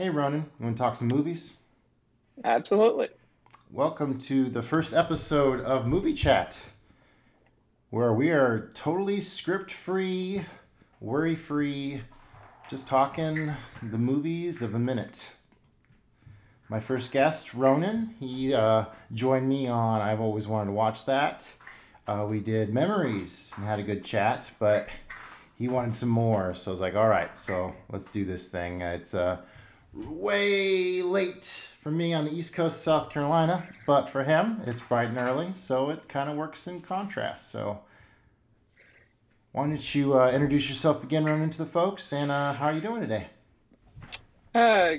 Hey, Ronen, you want to talk some movies? Absolutely. Welcome to the first episode of Movie Chat, where we are totally script free, worry free, just talking the movies of the minute. My first guest, Ronen, he uh, joined me on I've Always Wanted to Watch That. Uh, we did Memories and had a good chat, but he wanted some more. So I was like, all right, so let's do this thing. It's uh, way late for me on the East Coast, South Carolina, but for him, it's bright and early, so it kind of works in contrast. So why don't you uh, introduce yourself again, Ronen, to the folks, and uh, how are you doing today? Uh, uh,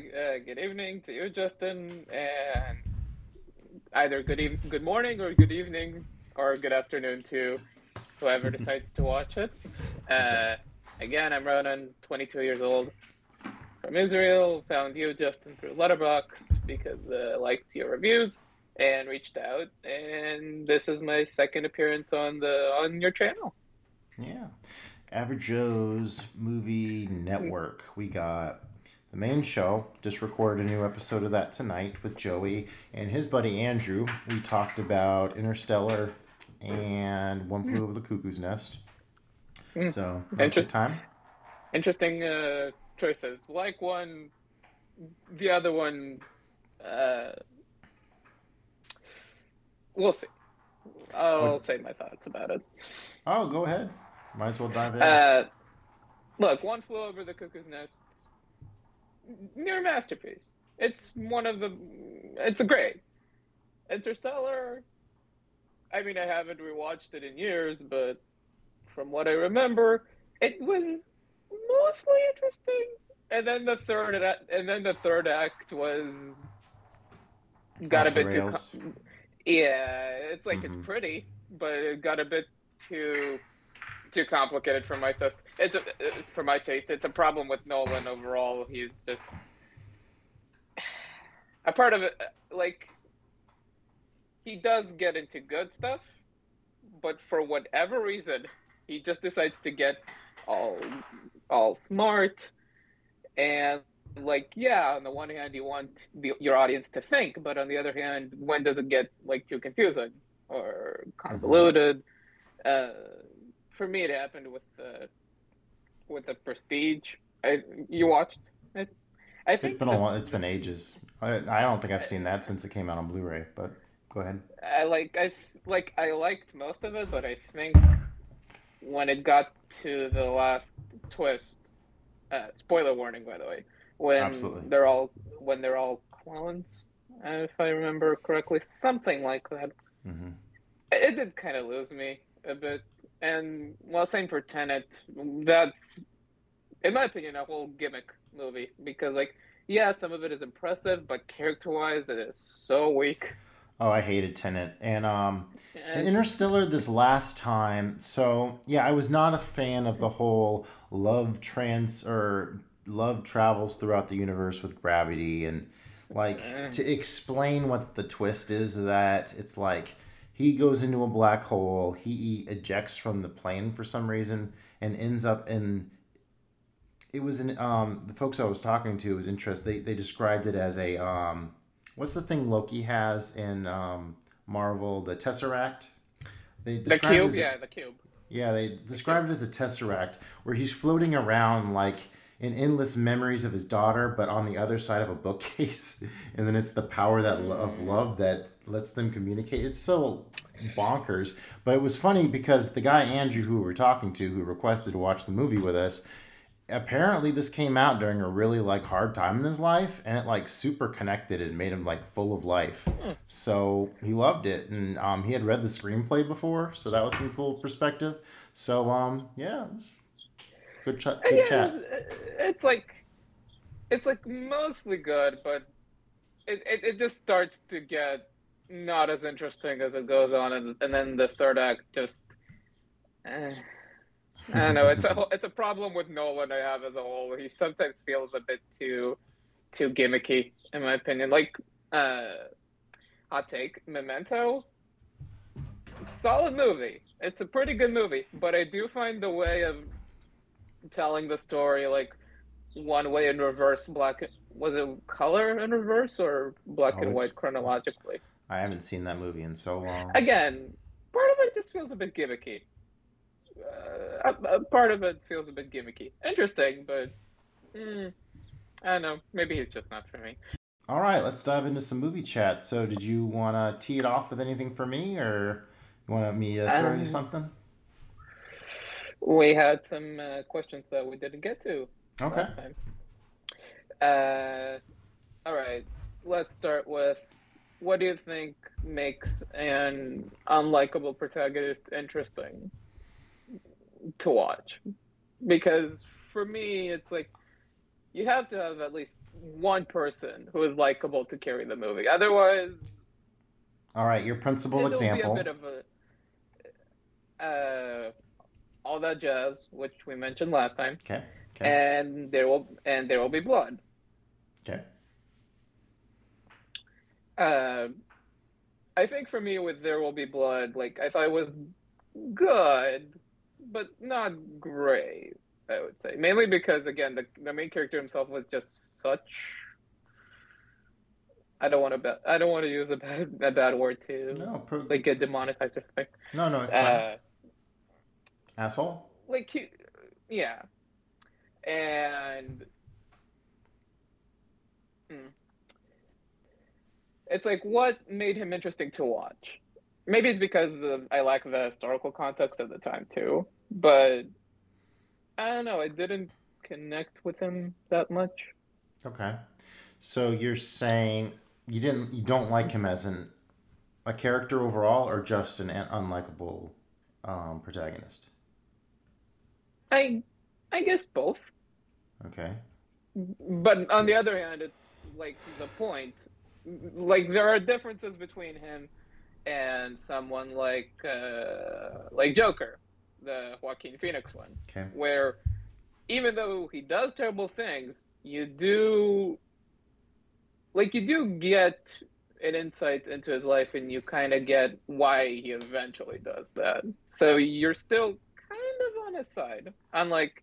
good evening to you, Justin, and either good eve- good morning or good evening or good afternoon to whoever decides to watch it. Uh, again, I'm Ronen, 22 years old, from Israel. Found you, Justin, through Letterboxd because uh, I liked your reviews and reached out. And this is my second appearance on the on your channel. Yeah. Average Joe's Movie Network. We got the main show. Just recorded a new episode of that tonight with Joey and his buddy Andrew. We talked about Interstellar and One Flew Over the Cuckoo's Nest. Mm. So, good time. Interesting uh, choices. Like one, the other one. Uh, we'll see. I'll What- say my thoughts about it. Oh, go ahead. Might as well dive in. Uh, look, One Flew Over the Cuckoo's Nest, near masterpiece. It's one of the. It's a great. Interstellar. I mean, I haven't rewatched it in years, but from what I remember, it was mostly interesting. And then the third, act- and then the third act was got Off a bit too. com- Yeah, it's like Mhm. it's pretty, but it got a bit too too complicated for my taste. It's a, for my taste. It's a problem with Nolan overall. He's just a part of it. Like he does get into good stuff, but for whatever reason, he just decides to get all all smart and like yeah on the one hand you want the, your audience to think but on the other hand when does it get like too confusing or convoluted uh, for me it happened with uh, with the prestige I, you watched it i think It's been a the- long, it's been ages. I, I don't think I've seen that since it came out on Blu-ray. But go ahead. I like I like I liked most of it, but I think when it got to the last twist, uh, spoiler warning by the way, when Absolutely. they're all when they're all clones, uh, if I remember correctly, something like that. hmm It, it did kind of lose me a bit, and well, same for Tenet. That's, in my opinion, a whole gimmick movie because like. Yeah, some of it is impressive, but character-wise, it is so weak. Oh, I hated Tenet, and um, Interstellar this last time. So yeah, I was not a fan of the whole love trans or love travels throughout the universe with gravity and like to explain what the twist is that it's like he goes into a black hole he ejects from the plane for some reason and ends up in it was in um the folks i was talking to was interested they, they described it as a um what's the thing loki has in um marvel? The tesseract? They the cube, a- yeah, the cube. yeah, they described it as a tesseract where he's floating around like in endless memories of his daughter, but on the other side of a bookcase, and then it's the power that of love that lets them communicate. It's so bonkers, but it was funny because the guy Andrew who we were talking to, who requested to watch the movie with us, apparently this came out during a really like hard time in his life, and it like super connected and made him like full of life. So he loved it, and um, he had read the screenplay before, so that was some cool perspective. So um, yeah, good, ch- good chat. It's like, it's like mostly good, but it, it, it just starts to get not as interesting as it goes on, and, and then the third act just. Eh. I don't know. It's a it's a problem with Nolan I have as a whole. He sometimes feels a bit too too gimmicky, in my opinion. Like, uh, hot take, Memento. Solid movie. It's a pretty good movie, but I do find the way of telling the story like one way in reverse black was it color in reverse or black Oh, and white chronologically? I haven't seen that movie in so long. Again, part of it just feels a bit gimmicky. Uh, a, a part of it feels a bit gimmicky. Interesting, but mm, I don't know. Maybe he's just not for me. All right, let's dive into some movie chat. So, did you want to tee it off with anything for me, or you want me to throw you Um, something? We had some uh, questions that we didn't get to Okay. last time. Uh, all right, let's start with what do you think makes an unlikable protagonist interesting to watch? Because for me, it's like you have to have at least one person who is likable to carry the movie. Otherwise, All right, your principal it'll example. be a bit of a uh, all that jazz, which we mentioned last time Okay. Okay. and there will and there will be blood. Okay. Uh, I think for me, with there will be blood, like I thought it was good, but not great. I would say mainly because again, the the main character himself was just such. I don't want to bet. I don't want to use a bad a bad word to No, pro- like get demonetized or something. no, no, it's fine. Uh, Asshole. like he, yeah, and hmm. it's like what made him interesting to watch. Maybe it's because of, I lack the historical context of the time too, but I don't know. I didn't connect with him that much. Okay. So you're saying you didn't, you don't like him as an a character overall, or just an unlikable um, protagonist? I, I guess both. Okay. But on the other hand, it's like the point. Like there are differences between him and someone like uh, like Joker, the Joaquin Phoenix one, Okay. where even though he does terrible things, you do like you do get an insight into his life, and you kind of get why he eventually does that. So you're still kind of on his side, unlike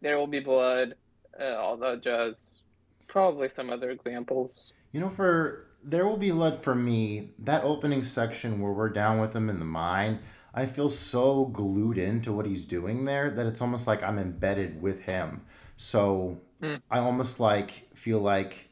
There Will Be Blood uh, all that jazz. Probably some other examples. You know, for There Will Be Blood for me, that opening section where we're down with him in the mine, I feel so glued into what he's doing there that it's almost like I'm embedded with him. So Mm. I almost like feel like,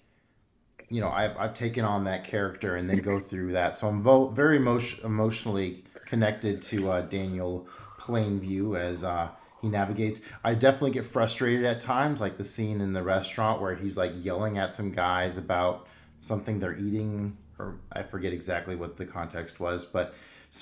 you know, I've, I've taken on that character and then go through that. So I'm vo- very emo- emotionally connected to uh, Daniel Plainview as uh, he navigates. I definitely get frustrated at times, like the scene in the restaurant where he's like yelling at some guys about something they're eating, or I forget exactly what the context was, but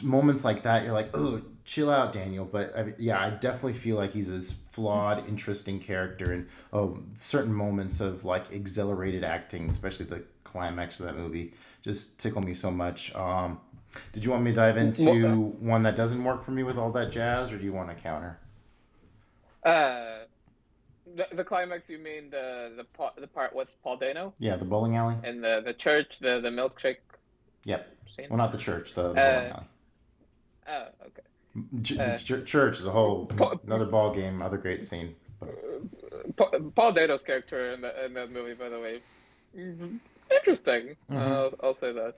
moments like that, you're like, oh, chill out, Daniel. But I, yeah, I definitely feel like he's this flawed, interesting character, and oh, certain moments of like exhilarated acting, especially the climax of that movie, just tickle me so much. Um, did you want me to dive into one that doesn't work for me with all that jazz, or do you want to counter? Uh, the, the climax, you mean the the pa- the part with Paul Dano Yeah, the bowling alley. and the the church, the the milkshake Yep. scene? Well, not the church, the, the Uh, bowling alley. Oh, okay. Uh, ch- church is a whole Pa- another ball game, other great scene. But Paul Dano's character in, the, in that movie, by the way, Mhm. interesting. Mhm. Uh, I'll say that.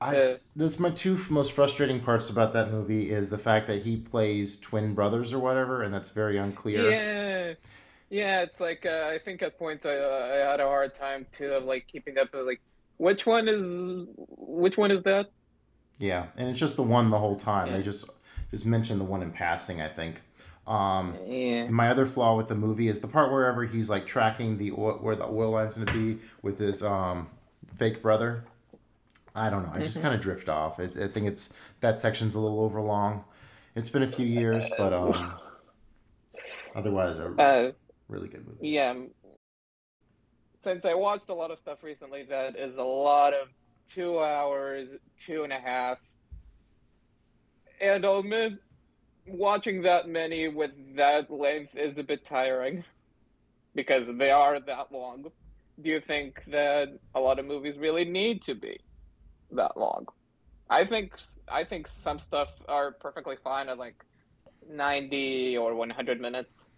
I, Uh, this my two most frustrating parts about that movie is the fact that he plays twin brothers or whatever, and that's very unclear. Yeah, yeah. It's like uh, I think at points I, I had a hard time too of like keeping up with like which one is which one is that? Yeah, and it's just the one the whole time. They just just mention the one in passing. I think. Um, Yeah. my other flaw with the movie is the part wherever he's like tracking the oil, where the oil line's going to be with his um, fake brother. I don't know. I just Mhm. kind of drift off. It, I think it's that section's a little overlong. It's been a few years, but um, otherwise a Uh, really good movie. yeah. Since I watched a lot of stuff recently, that is a lot of two hours, two and a half, and I'll admit, watching that many with that length is a bit tiring because they are that long. Do you think that a lot of movies really need to be that long? I think I think some stuff are perfectly fine at like 90 or 100 minutes.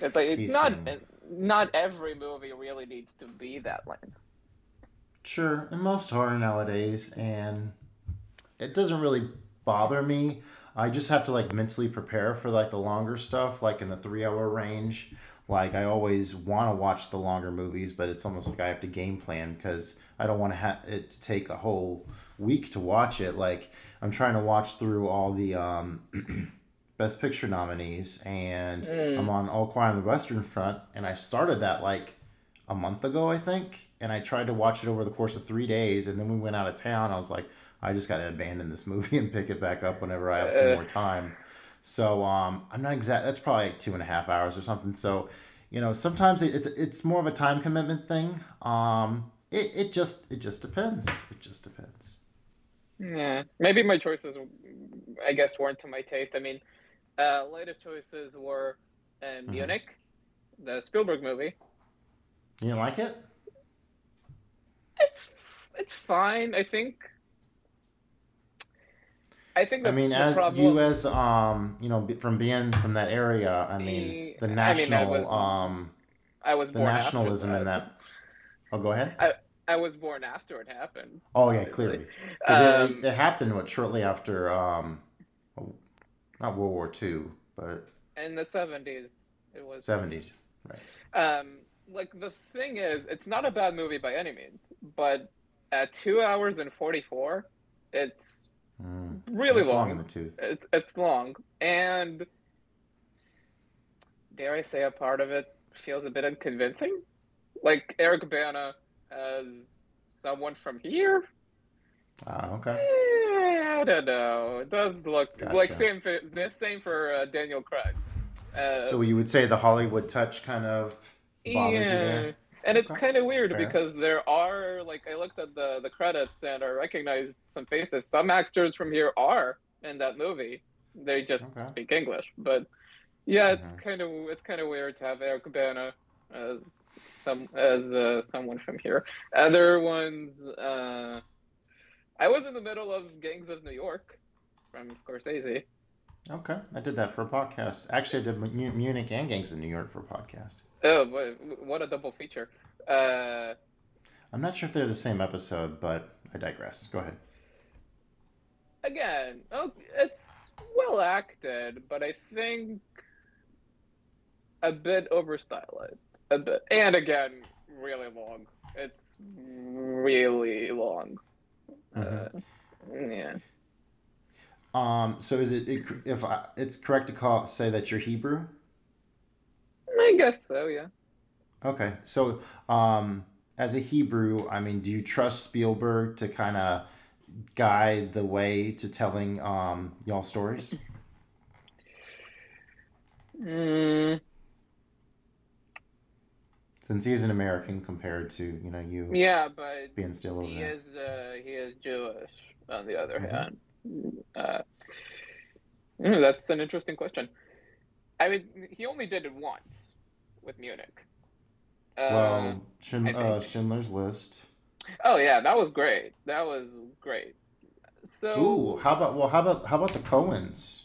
It's like it's He's not saying- not every movie really needs to be that length. Sure, and most horror nowadays, and it doesn't really bother me. I just have to like mentally prepare for like the longer stuff, like in the three hour range. Like I always want to watch the longer movies, but it's almost like I have to game plan because I don't want to have it to take a whole week to watch it. Like I'm trying to watch through all the um, Best Picture nominees, and Mm. I'm on All Quiet on the Western Front, and I started that like a month ago, I think, and I tried to watch it over the course of three days, and then we went out of town. I was like, I just got to abandon this movie and pick it back up whenever I have some more time. So um, I'm not exact. That's probably like two and a half hours or something. So, you know, sometimes it's it's more of a time commitment thing. Um, it, it just it just depends. It just depends. Yeah, maybe my choices, I guess, weren't to my taste. I mean, uh, latest choices were uh, Munich, the Spielberg movie. You didn't like it? It's it's fine. I think. I think the, I mean, the as problem. you as um, you know, from being from that area, I mean, the I mean, national I was um, I was the born nationalism after in that. Oh, go ahead. I was born after it happened. Oh yeah, obviously. clearly. Um, it, it happened what shortly after um, not World War Two, but in the seventies, it was. seventies. right? Um, like the thing is, it's not a bad movie by any means, but at two hours and forty-four, it's Mm. really It's long. in the tooth. It's, it's long, and dare I say, a part of it feels a bit unconvincing. Like Eric Bana as someone from here. Ah, okay. Eh, I don't know. It does look like same for same for uh, Daniel Craig. Uh, So you would say the Hollywood touch kind of there? And it's Okay. kind of weird Fair. because there are like I looked at the the credits and I recognized some faces. Some actors from here are in that movie. They just Okay. speak English, but yeah, it's Mhm. kind of it's kind of weird to have Eric Bana as some as uh, someone from here. Other ones, uh, I was in the middle of Gangs of New York from Scorsese. Okay, I did that for a podcast. Actually, I did Mu- Munich and Gangs of New York for a podcast. Oh, what, a double feature! Uh, I'm not sure if they're the same episode, but I digress. Go ahead. again, oh, it's well acted, but I think a bit over stylized. A bit, and again, really long. It's really long. Uh, yeah. Um, so is it, it if I, it's correct to call say that you're Hebrew? I guess so. Yeah. Okay, so um, as a Hebrew, I mean, do you trust Spielberg to kind of guide the way to telling um, y'all stories? Mm, Since he's an American compared to you know you yeah, but being still over he there. is uh, he is Jewish. On the other Mhm. hand, uh, mm, that's an interesting question. I mean, he only did it once with Munich. Uh, Well, Schindler, I uh, Schindler's List. oh yeah, that was great. That was great. So Ooh, how about well, how about how about the Coens?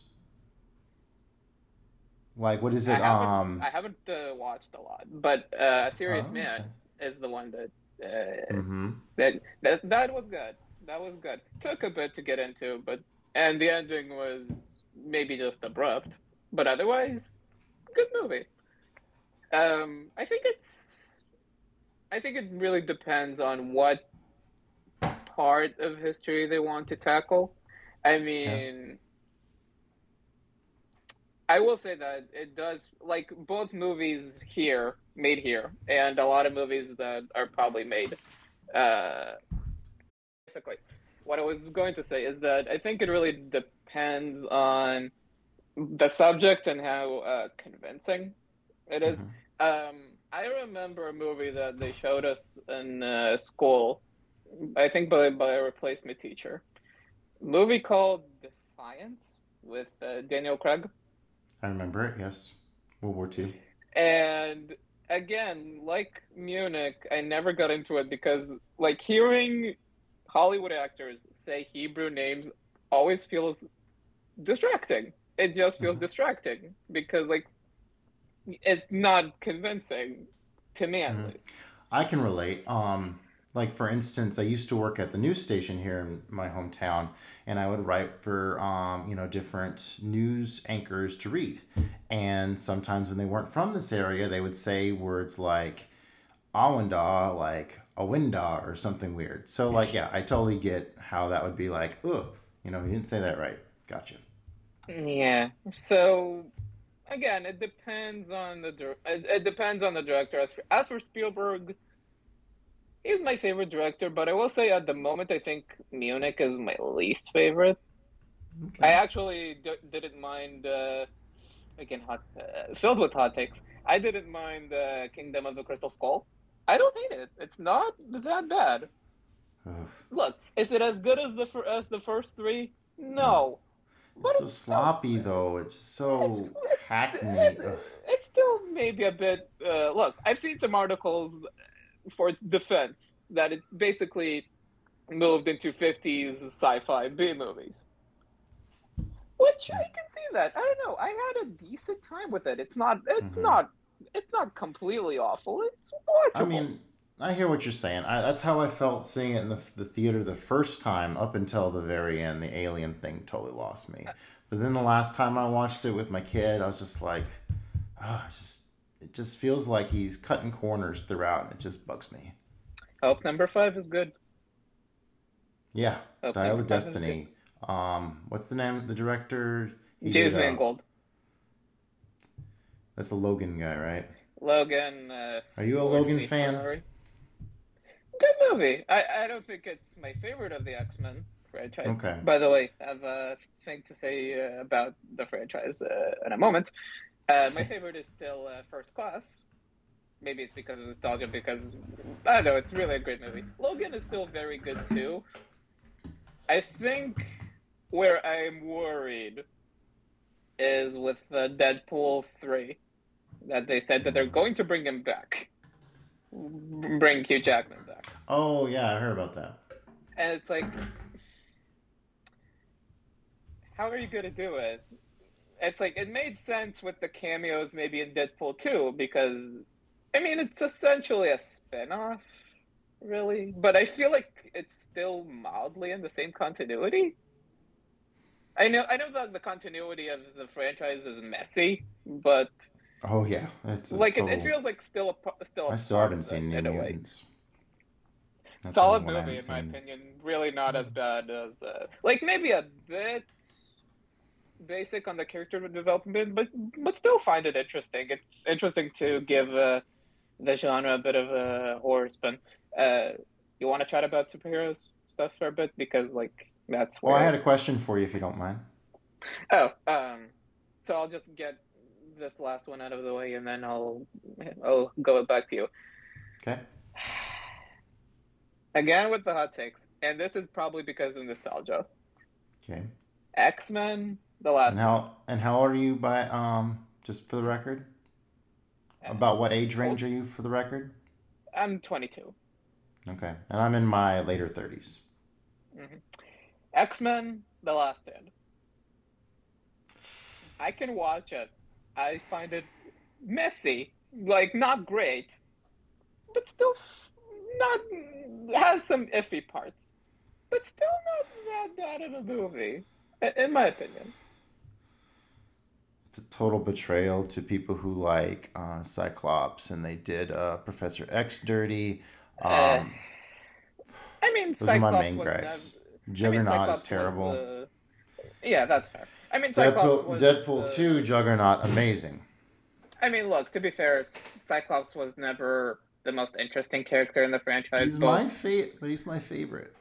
Like, what is I it? haven't, Um, I haven't uh, watched a lot, but uh, Serious oh, Man is the one that uh, Mm-hmm. that that that was good. That was good. Took a bit to get into, but and the ending was maybe just abrupt, but otherwise, good movie. Um, I think it's. I think it really depends on what part of history they want to tackle. I mean, I will say that it does like both movies here made here, and a lot of movies that are probably made. Uh, basically, what I was going to say is that I think it really depends on the subject and how uh, convincing it is. Mhm. Um, I remember a movie that they showed us in uh, school. I think by by a replacement teacher. movie called Defiance with uh, Daniel Craig. I remember it. Yes, World War Two. And again, like Munich, I never got into it because, like, hearing Hollywood actors say Hebrew names always feels distracting. It just feels Mhm. distracting because, like, it's not convincing to me at Mhm. least. I can relate. Um, like for instance, I used to work at the news station here in my hometown, and I would write for um, you know different news anchors to read. And sometimes when they weren't from this area, they would say words like "awanda," like "awinda," or something weird. So like, yeah, I totally get how that would be like, ugh, you know, you didn't say that right. Gotcha. Yeah. So again, it depends on the dir- it, it depends on the director. As for, as for Spielberg, he's my favorite director, but I will say at the moment I think Munich is my least favorite. I actually d- didn't mind uh, again hot uh, filled with hot takes. I didn't mind uh, Kingdom of the Crystal Skull. I don't hate it. It's not that bad. Look, is it as good as the fir- as the first three? No. But It's so it's sloppy though. It's just so It's, hackneyed. it's, it's still maybe a bit. Uh, look, I've seen some articles for defense that it basically moved into 50s sci-fi B movies, which I can see that. I don't know. I had a decent time with it. It's not. It's Mhm. not. It's not completely awful. It's watchable. I mean, I hear what you're saying. I, that's how I felt seeing it in the, the theater the first time, up until the very end. The alien thing totally lost me. But then the last time I watched it with my kid, I was just like, oh, just it just feels like he's cutting corners throughout, and it just bugs me. Hope number five is good. Yeah, Hope Dial of Destiny. Um, what's the name? The director? He. James did, uh, Mangold, That's a Logan guy, right? Logan. Uh, Are you a Logan fan? Good movie. I, I don't think it's my favorite of the X Men franchise. Okay. By the way, I have a thing to say uh, about the franchise uh, in a moment. Uh, my favorite is still uh, First Class. Maybe it's because of nostalgia, because I don't know. It's really a great movie. Logan is still very good too. I think where I'm worried is with uh, Deadpool three, that they said that they're going to bring him back, bring Hugh Jackman back. Oh yeah, I heard about that. And it's like, how are you going to do it? It's like, it made sense with the cameos maybe in Deadpool 2, because, I mean, it's essentially a spin off, really. But I feel like it's still mildly in the same continuity. I know, I know that the continuity of the franchise is messy, but Oh yeah, it's a like it, it feels like still a still a I still haven't of it, seen in New a way. Mutants. That's solid the one I movie in my seen. opinion. Really not as bad as uh, like maybe a bit basic on the character development, but but still find it interesting. It's interesting to give uh, the genre a bit of a horror spin. Uh, you want to chat about superheroes stuff for a bit because like that's where. Well, I had a question for you if you don't mind. Oh, um, so I'll just get this last one out of the way and then I'll I'll go back to you. Okay. Again with the hot takes, and this is probably because of nostalgia. Okay. X Men, the last. And how and how old are you by um just for the record? About what age range are you for the record? I'm 22. Okay. And I'm in my later 30s. X Men, the last stand. I can watch it. I find it messy, like not great, but still not has some iffy parts, but still not that bad of a movie, in my opinion. It's a total betrayal to people who like uh, Cyclops, and they did uh, Professor X dirty. Um, Uh, I mean, those are my main gripes. nev- I mean, Juggernaut is terrible. was, uh, yeah, that's fair. I mean, Cyclops Deadpool, was, Deadpool uh, 2, Juggernaut, amazing. I mean, look, to be fair, Cyclops was never the most interesting character in the franchise. He's but my fa- but he's my favorite.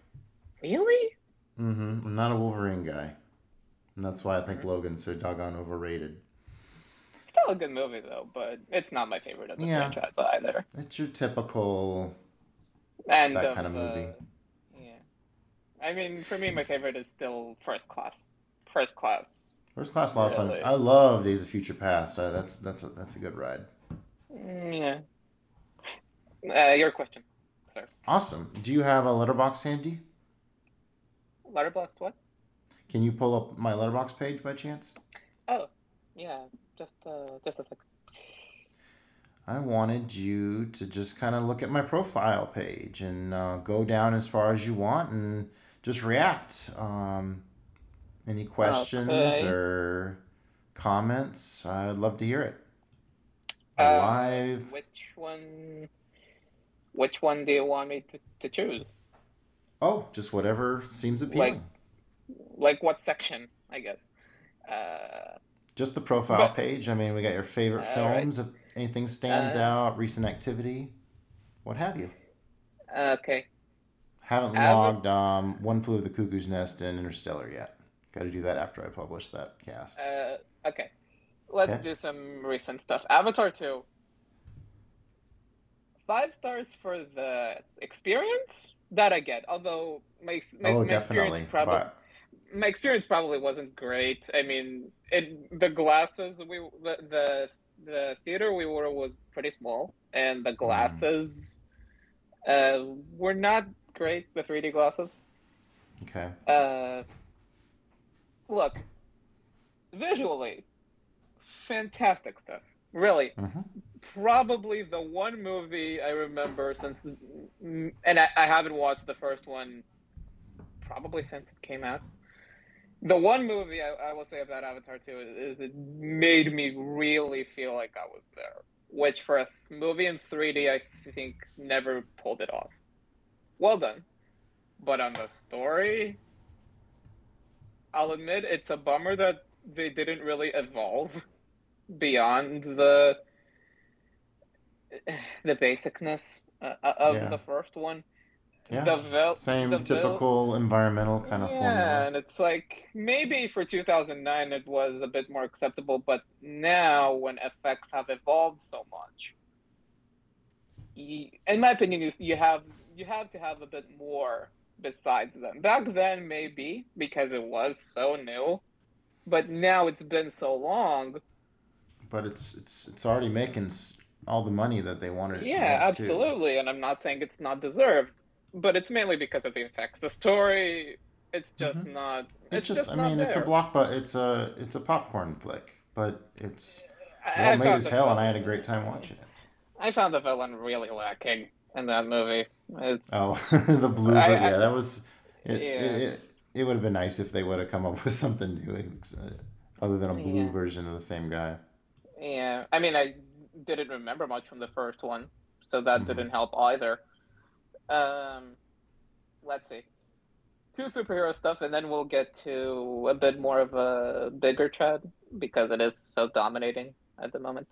really? Mm hmm I'm not a Wolverine guy. And that's why I think Logan's so doggone overrated. Still a good movie though, but it's not my favorite of the Yeah. franchise either. It's your typical. And That of, kind of movie. uh, yeah, I mean, for me, my favorite is still First Class. First Class. First class, a lot of fun. I love Days of Future Past. Uh, that's that's a, that's a good ride. Mm, Yeah. Uh, your question, sir. Awesome. Do you have a Letterboxd handy? Letterboxd what? Can you pull up my Letterboxd page by chance? Oh, yeah. Just, uh, just a sec. I wanted you to just kind of look at my profile page and uh, go down as far as you want and just react. Um, any questions Okay. or comments? I'd love to hear it. Uh, live. Which one? Which one do you want me to, to choose? Oh, just whatever seems appealing. Like like what section? I guess. Uh, just the profile but- page. I mean, we got your favorite All right. films. If anything stands Uh, out, recent activity, what have you. okay. Haven't logged um, One Flew of the Cuckoo's Nest and Interstellar yet. Got to do that after I publish that cast. Uh, okay. Let's Okay. do some recent stuff. Avatar 2. Five stars for the experience that I get. Although my, my, oh, my experience probably But my experience probably wasn't great. I mean, it the glasses we the the, the theater we were was pretty small, and the glasses uh, were not great. The 3D glasses. okay. Uh, look, visually, fantastic stuff. Really, hmm probably the one movie I remember since, and I, I haven't watched the first one probably since it came out. The one movie I, I will say about Avatar 2 is, is it made me really feel like I was there, which for a movie in 3D, I think never pulled it off. Well done. But on the story, I'll admit it's a bummer that they didn't really evolve beyond the the basicness uh, of Yeah. the first one. Yeah. The vil- Same the vil- typical environmental kind of form. yeah, formula. and it's like maybe for 2009 it was a bit more acceptable, but now when effects have evolved so much, y- in my opinion, you, you have you have to have a bit more besides them. Back then, maybe because it was so new, but now it's been so long. But it's it's it's already making all the money that they wanted it to Yeah, make, too. absolutely, and I'm not saying it's not deserved, but it's mainly because of the effects. The story, it's just Mhm. not. It's just, I mean, it's a block, but it's a it's a popcorn flick, but it's well I made as hell, and I had a great time watching it. I found the villain really lacking in that movie. It's Oh, the blue, I- ver- I- yeah, that was. It, Yeah. it, it, it would have been nice if they would have come up with something new, uh, other than a blue Yeah. version of the same guy. yeah. I mean, I didn't remember much from the first one, so that Mhm. didn't help either. Um, let's see, two superhero stuff, and then we'll get to a bit more of a bigger chat because it is so dominating at the moment.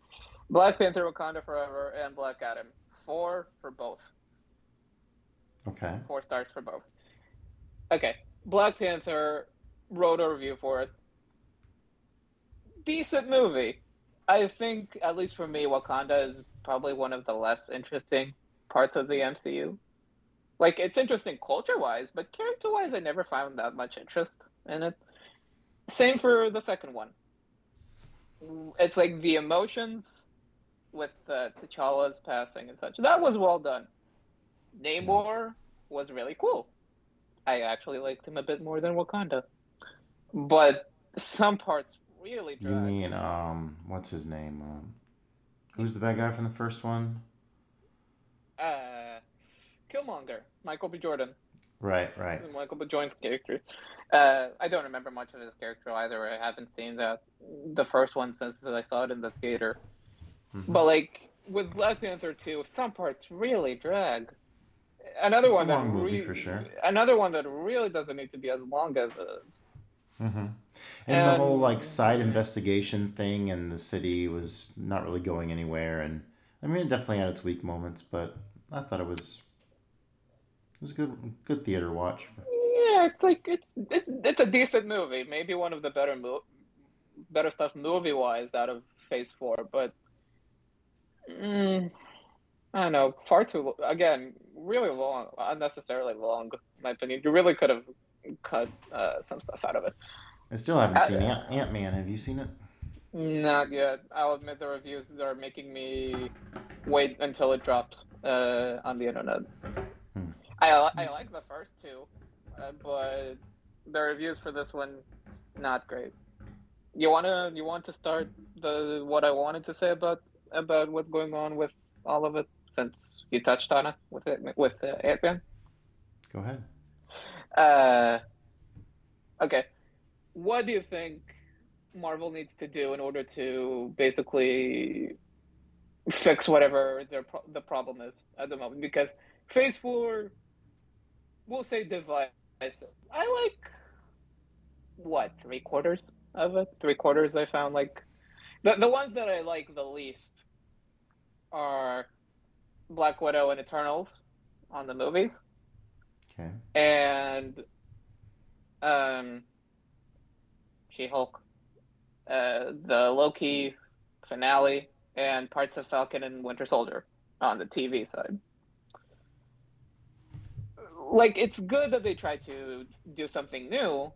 Black Panther: Wakanda Forever and Black Adam. Four for both. Okay. Four stars for both. Okay, Black Panther wrote a review for it. Decent movie. I think, at least for me, Wakanda is probably one of the less interesting parts of the MCU. Like, it's interesting culture wise, but character wise, I never found that much interest in it. Same for the second one. It's like the emotions with uh, T'Challa's passing and such. That was well done. Namor was really cool. I actually liked him a bit more than Wakanda. But some parts really You mean um, what's his name? Um, who's the bad guy from the first one? Uh, Killmonger, Michael B. Jordan, Right, right. Michael B. Jordan's character. Uh, I don't remember much of his character either. I haven't seen that the first one since I saw it in the theater. Mhm. But like with Black Panther 2, some parts really drag. Another It's one that re- for sure. Another one that really doesn't need to be as long as it is. Hmm And, the whole like side investigation thing, and the city was not really going anywhere. And I mean, it definitely had its weak moments, but I thought it was it was a good good theater watch. Yeah, it's like it's it's it's a decent movie. Maybe one of the better mo- better stuff movie wise out of Phase Four, but mm, I don't know. Far too again, really long, unnecessarily long. In my opinion, you really could have cut uh, some stuff out of it. I still haven't I- seen Ant Ant Man. Have you seen it? Not yet. I'll admit the reviews are making me wait until it drops uh, on the internet. Hmm. I I like the first two, uh, but the reviews for this one not great. You wanna you want to start the what I wanted to say about about what's going on with all of it since you touched on it with it with uh, Ant Man. Go ahead. Uh, okay, what do you think Marvel needs to do in order to basically fix whatever their pro- the problem is at the moment? Because Phase Four, we'll say divisive. I like what three quarters of it. Three quarters I found like the the ones that I like the least are Black Widow and Eternals on the movies. Okay. And um She Hulk. Uh the Loki finale and parts of Falcon and Winter Soldier on the TV side. Like it's good that they try to do something new,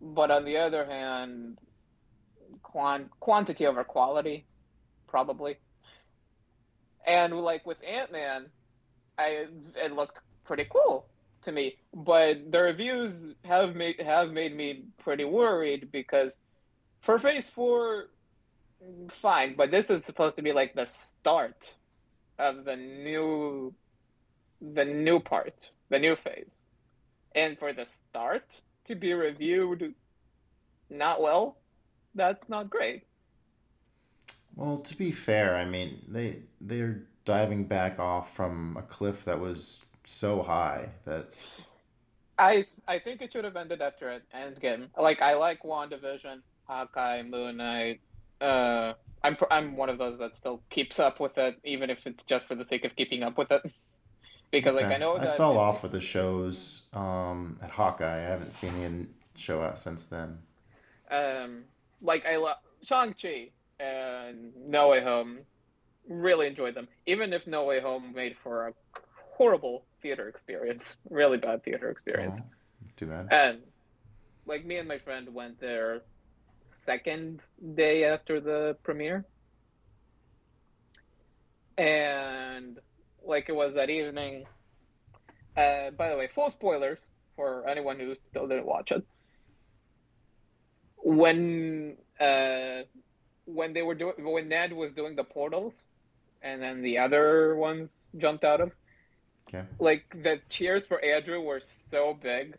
but on the other hand, quant- quantity over quality, probably. And like with Ant Man, I it looked pretty cool to me, but the reviews have made have made me pretty worried because for Phase Four, fine, but this is supposed to be like the start of the new the new part, the new phase, and for the start to be reviewed not well, that's not great. Well, to be fair, I mean they they're diving back off from a cliff that was so high that I I think it should have ended after it Endgame. Like I like WandaVision, Hawkeye, Moon Knight. Uh, I'm I'm one of those that still keeps up with it, even if it's just for the sake of keeping up with it. because like I know that I fell off with the shows um, at Hawkeye. I haven't seen any show out since then. um like I love Shang Chi and No Way Home. Really enjoyed them, even if No Way Home made for a horrible theater experience, really bad theater experience. Oh, too bad. And like me and my friend went there second day after the premiere. And like it was that evening. Uh, by the way, full spoilers for anyone who still didn't watch it. When uh, when they were doing when Ned was doing the portals, and then the other ones jumped out of, Okay. like the cheers for Andrew were so big,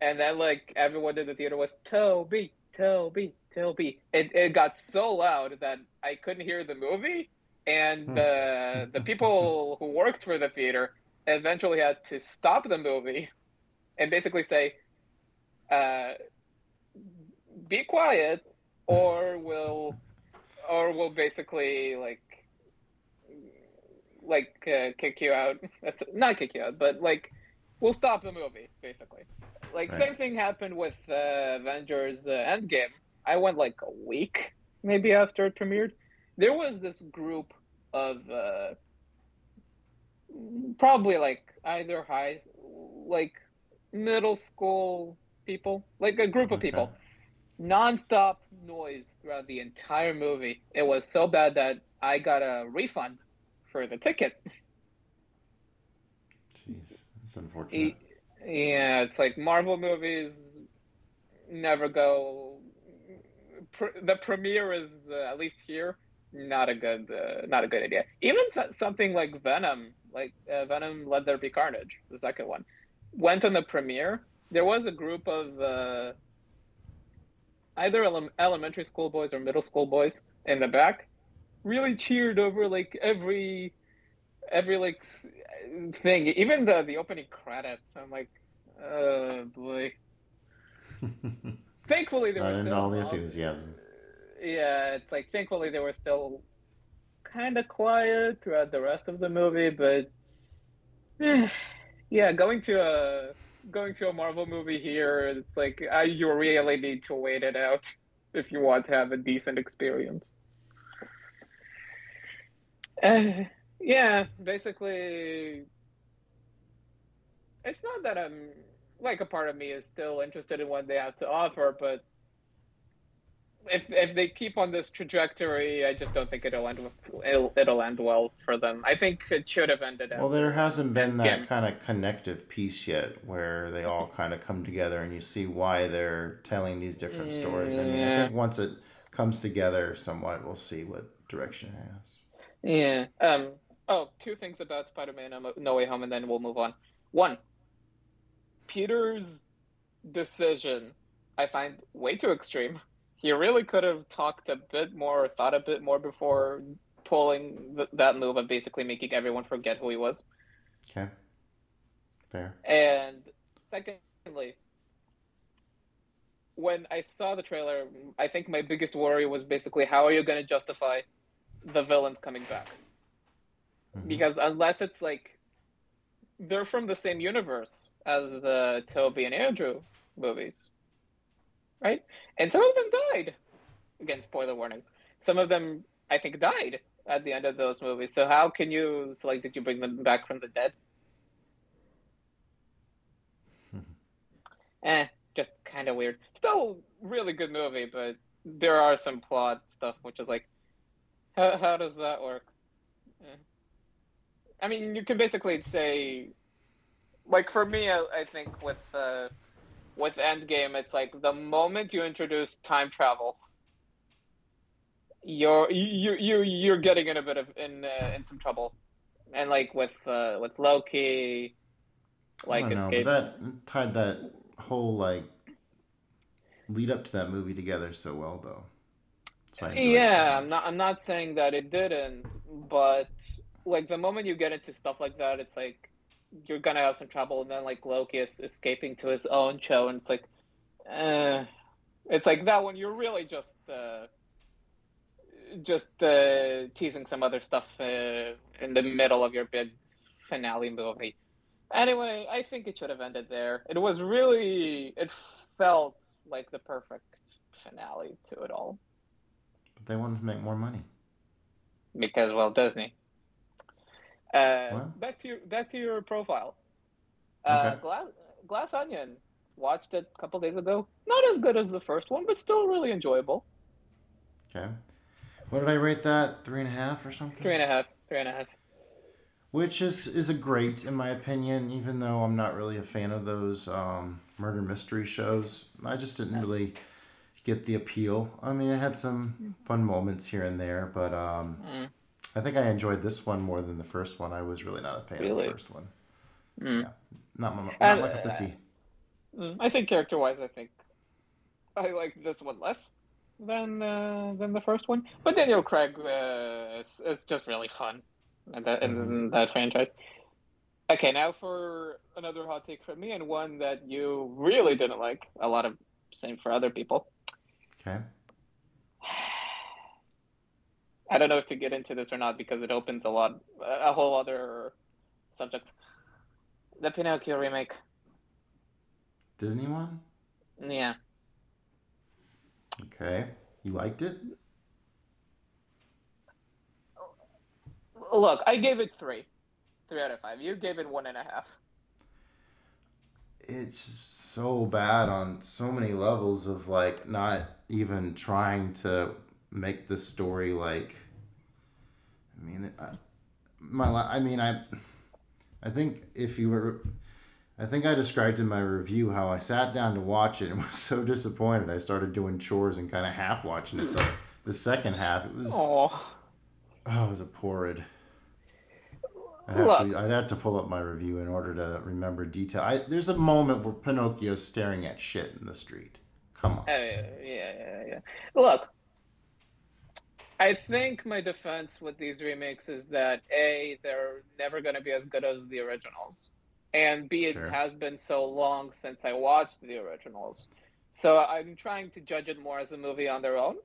and then like everyone in the theater was Toby, Toby, Toby. It it got so loud that I couldn't hear the movie, and the the people who worked for the theater eventually had to stop the movie, and basically say, uh, "Be quiet, or we'll, or we'll basically like." Like uh, kick you out. That's not kick you out, but like we'll stop the movie basically. Like Right. same thing happened with uh, Avengers uh, Endgame. I went like a week maybe after it premiered. There was this group of uh, probably like either high, like middle school people, like a group of people, nonstop noise throughout the entire movie. It was so bad that I got a refund for the ticket. Jeez, that's unfortunate. Yeah, it's like Marvel movies never go. The premiere is uh, at least here not a good uh, not a good idea. Even th- something like Venom, like uh, Venom Let There Be Carnage, the second one, went on the premiere. There was a group of uh, either ele- elementary school boys or middle school boys in the back, really cheered over like every every like thing, even the the opening credits. I'm like, oh boy. Thankfully, there was still all the enthusiasm. yeah, it's like thankfully they were still kind of quiet throughout the rest of the movie, but eh, yeah, going to a going to a Marvel movie here, it's like I, you really need to wait it out if you want to have a decent experience. Uh, yeah, basically, it's not that I'm like a part of me is still interested in what they have to offer, but if if they keep on this trajectory, I just don't think it'll end it'll, it'll end well for them. I think it should have ended. Well, there hasn't been that Endgame. kind of connective piece yet where they all kind of come together and you see why they're telling these different stories. I mean, I think once it comes together somewhat, we'll see what direction it has. Yeah. Um. Oh, two things about Spider-Man: No Way Home, and then we'll move on. One, Peter's decision, I find way too extreme. He really could have talked a bit more, or thought a bit more before pulling th- that move of basically making everyone forget who he was. Okay. Fair. And secondly, when I saw the trailer, I think my biggest worry was basically how are you going to justify the villains coming back? Mm-hmm. Because unless it's like they're from the same universe as the Tobey and Andrew movies, right? And some of them died. Again, spoiler warning. Some of them, I think, died at the end of those movies. So how can you? So like, did you bring them back from the dead? eh, just kind of weird. Still, really good movie, but there are some plot stuff which is like, how how does that work? Eh. I mean, you can basically say, like for me, I, I think with uh, with Endgame, it's like the moment you introduce time travel, you're you you you're getting in a bit of in uh, in some trouble, and like with uh, with Loki, like escape. Know, that tied that whole like lead up to that movie together so well, though. Yeah, I'm not. I'm not saying that it didn't, but like the moment you get into stuff like that, it's like you're gonna have some trouble. And then like Loki is escaping to his own show, and it's like, uh, it's like that one. You're really just uh, just uh, teasing some other stuff uh, in the middle of your big finale movie. Anyway, I think it should have ended there. It was really, it felt like the perfect finale to it all. They wanted to make more money. Because, well, Disney. Uh, back to your back to your profile. Uh, okay. Glass Glass Onion. Watched it a couple days ago. Not as good as the first one, but still really enjoyable. Okay. What did I rate that? Three and a half or something? Three and a half. Three and a half which is is a great in my opinion. Even though I'm not really a fan of those um, murder mystery shows, I just didn't really get the appeal. I mean, it had some fun moments here and there, but um, mm. I think I enjoyed this one more than the first one. I was really not a fan really? of the first one. Mm. Yeah, not my, not and, my cup of tea. Mm, I think character wise, I think I like this one less than uh, than the first one. But Daniel Craig, uh, it's, it's just really fun in that, in mm-hmm. that franchise. Okay, now for another hot take from me and one that you really didn't like. A lot of same for other people. Okay. I don't know if to get into this or not because it opens a lot, a whole other subject. The Pinocchio remake. Disney one? Yeah. Okay. You liked it? Look, I gave it three, three out of five. You gave it one and a half. It's so bad on so many levels of like not even trying to make the story like. I mean, I, my I mean I, I think if you were. I think I described in my review how I sat down to watch it and was so disappointed. I started doing chores and kind of half watching it. The, the second half, it was. Aww. Oh, it was a porrid. I'd have, Look, to, I'd have to pull up my review in order to remember detail. I, there's a moment where Pinocchio's staring at shit in the street. Come on. Oh, yeah, yeah, yeah. Look, I think my defense with these remakes is that A, they're never going to be as good as the originals. And B, it has been so long since I watched the originals. So I'm trying to judge it more as a movie on their own.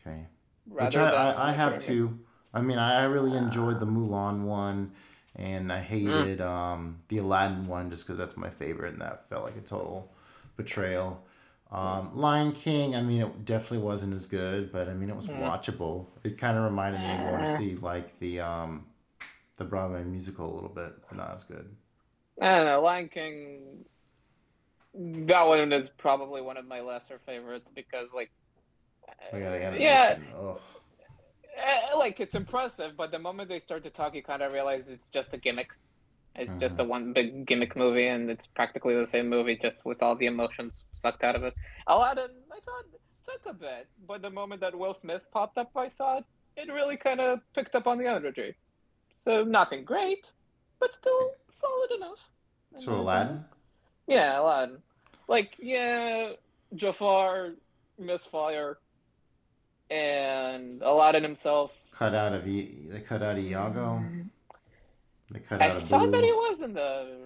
Okay. Which I, I, I have too. I mean, I really enjoyed the Mulan one, and I hated mm. um, the Aladdin one just because that's my favorite, and that felt like a total betrayal. Um, Lion King, I mean, it definitely wasn't as good, but I mean, it was mm. watchable. It kind of reminded me of going to see like the um, the Broadway musical a little bit, but not as good. I don't know. Lion King, that one is probably one of my lesser favorites because, like, oh, yeah, yeah, uh, like it's impressive, but the moment they start to talk, you kind of realize it's just a gimmick. It's mm-hmm. just a one big gimmick movie, and it's practically the same movie, just with all the emotions sucked out of it. Aladdin, I thought took a bit, but the moment that Will Smith popped up, I thought it really kind of picked up on the energy. So nothing great, but still solid enough. So Aladdin. Yeah, Aladdin. Like, yeah, Jafar, Misfire, and Aladdin himself. Cut out of I- they cut out of Iago. They cut I out of thought that he was in the.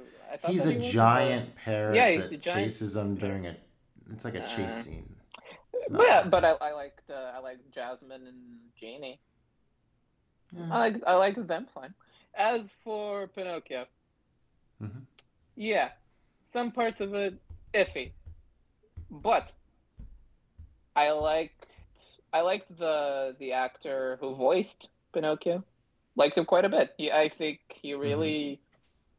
I He's a he giant parrot Yeah, he's that giant- chases them during a. It's like a chase Uh, scene. But yeah, but I, I liked uh, I liked Jasmine and Genie. Yeah. I like I like them fine. As for Pinocchio, Mhm. yeah, some parts of it iffy, but I liked I liked the the actor who voiced Pinocchio. Liked him quite a bit. He, I think he really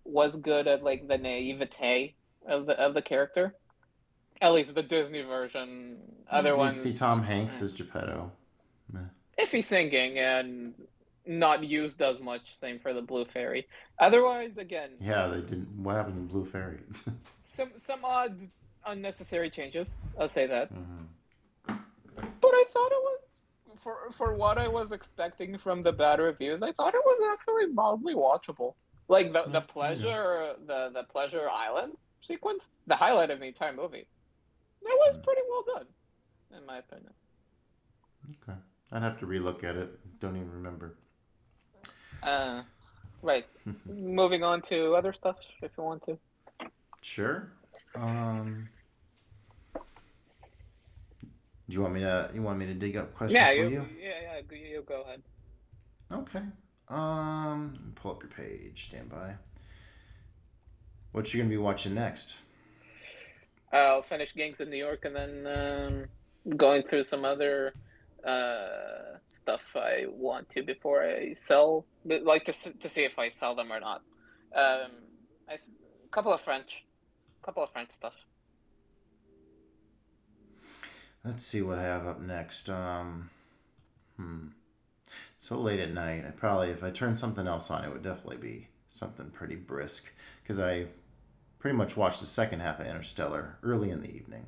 was good at like the naivete of the of the character. At least the Disney version. Other ones see Tom Hanks as Geppetto. iffy singing and not used as much. Same for the Blue Fairy. Otherwise, again, Yeah, they didn't. What happened in Blue Fairy? some some odd, unnecessary changes. I'll say that. Mhm. I thought it was for for what I was expecting from the bad reviews. I thought it was actually mildly watchable. Like the the Yeah, pleasure the the pleasure island sequence, the highlight of the entire movie. That was Mm. pretty well done, in my opinion. Okay, I'd have to relook at it. Don't even remember. Uh, right. Moving on to other stuff, if you want to. Sure. Um. Do you want me to? You want me to dig up questions Yeah, for you, you? yeah, yeah, go- you go ahead. Okay. Um. Pull up your page. Stand by. What you gonna be watching next? I'll finish Gangs of New York and then um, going through some other uh, stuff I want to before I sell, but, like to to see if I sell them or not. Um, I, a couple of French, a couple of French stuff. Let's see what I have up next. Um. Hmm. So late at night. I probably, if I turn something else on, it would definitely be something pretty brisk because I pretty much watched the second half of Interstellar early in the evening.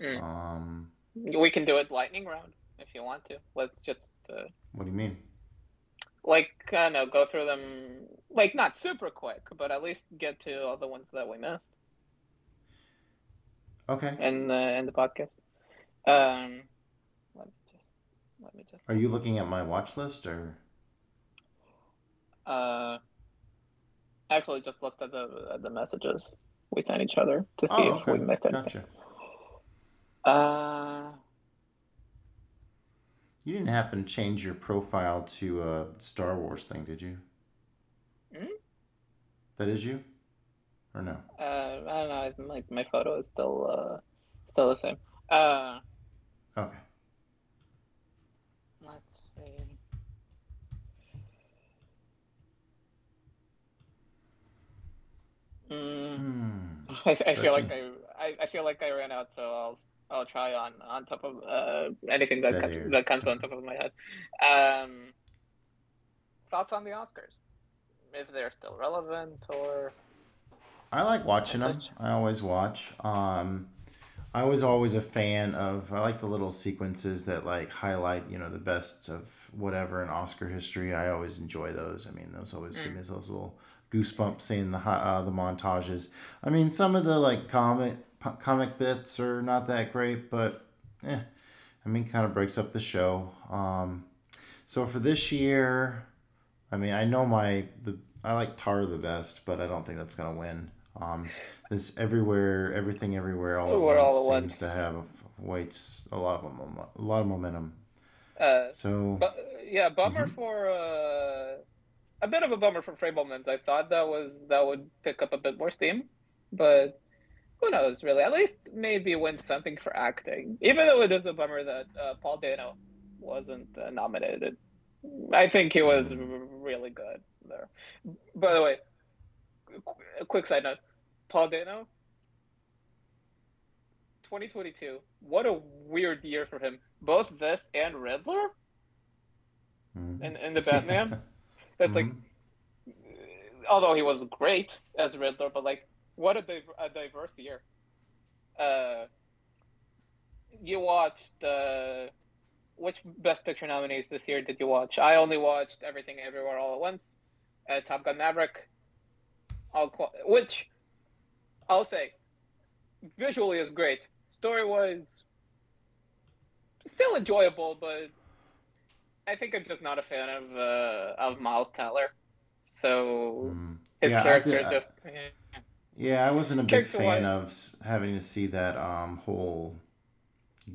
Mm. Um. We can do it lightning round if you want to. Let's just uh, What do you mean? like I don't know, go through them like not super quick, but at least get to all the ones that we missed. Okay. And the in the podcast. Um, let me just let me just Are you looking at my watch list or? uh actually just looked at the at the messages we sent each other to see Oh, if we missed anything. Gotcha. Uh, You didn't happen to change your profile to a Star Wars thing, did you? Hmm? That is you, or no? uh, I don't know. Like my photo is still uh still the same. Uh, Okay. let's see. Mm. Hmm. I, I feel like I, I I feel like I ran out, so I'll I'll try on on top of uh anything that that comes on top of my head. Um, thoughts on the Oscars? If they're still relevant, or I like watching them. I always watch. Um, I was always a fan of. I like the little sequences that like highlight, you know, the best of whatever in Oscar history. I always enjoy those. I mean, those always give me those little goosebumps seeing the uh, the montages. I mean, some of the like comic comic bits are not that great, but eh, I mean, kind of breaks up the show. Um, so for this year, I mean, I know my the I like Tar the best, but I don't think that's gonna win. Um, this everywhere, everything, everywhere, all at once all seems once. to have weights a lot of a lot of momentum. uh, So but yeah, bummer Mhm. for uh, a bit of a bummer for Fabelmans. I thought that was that would pick up a bit more steam, but who knows? Really, at least maybe win something for acting. Even though it is a bummer that uh, Paul Dano wasn't uh, nominated. I think he was r- really good there. By the way, qu- a quick side note: Paul Dano, 2022. What a weird year for him. Both this and Riddler mhm. in, in the Batman. That's like, Mhm. although he was great as Riddler, but like, what a, div- a diverse year. Uh, you watched uh, which Best Picture nominees this year did you watch? I only watched Everything Everywhere All at Once, uh, Top Gun Maverick, all qu- which I'll say visually is great. Story wise, still enjoyable, but I think I'm just not a fan of uh, of Miles Teller. So Mm. his Yeah, character I- just eh. Yeah, I wasn't a big fan of having to see that um, whole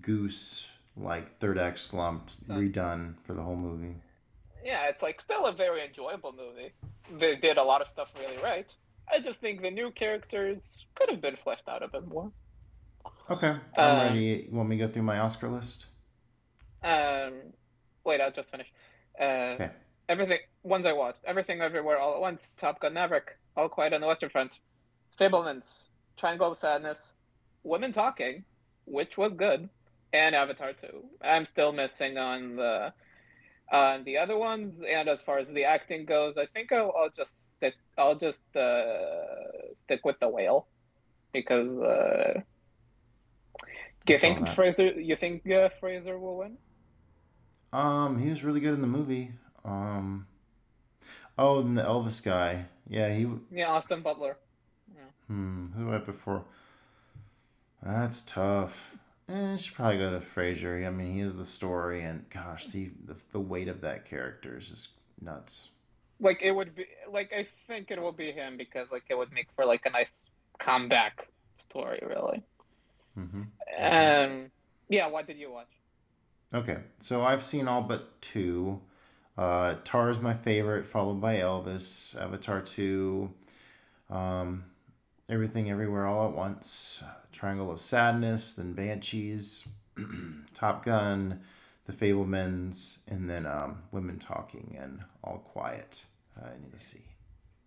goose like third act slumped So- redone for the whole movie. yeah, it's like still a very enjoyable movie. They did a lot of stuff really right. I just think the new characters could have been fleshed out a bit more. Okay, I'm Uh, ready. You want me to go through my Oscar list? Um, wait, I'll just finish. Uh, Okay. Everything, ones I watched, Everything Everywhere All at Once, Top Gun Maverick, All Quiet on the Western Front, Fabelmans, Triangle of Sadness, Women Talking, which was good, and Avatar 2. I'm still missing on the on the other ones, and as far as the acting goes, I think I'll, I'll just stick. I'll just uh, stick with the whale because. Uh, do you think that. Fraser? You think uh, Fraser will win? Um, he was really good in the movie. Um, oh, and the Elvis guy. Yeah, he. Yeah, Austin Butler. Yeah. Hmm, who do I before? That's tough. Eh, I should probably go to Fraser. I mean, he is the story, and gosh, the the, the weight of that character is just nuts. Like it would be like I think it will be him because like it would make for like a nice comeback story, really. hmm Um, yeah. What did you watch? Okay, so I've seen all but two. Uh, Tar is my favorite, followed by Elvis, Avatar 2, um, Everything Everywhere All at Once, Triangle of Sadness, then Banshees, Top Gun, The Fabelmans, and then um, Women Talking and All Quiet. I need to see.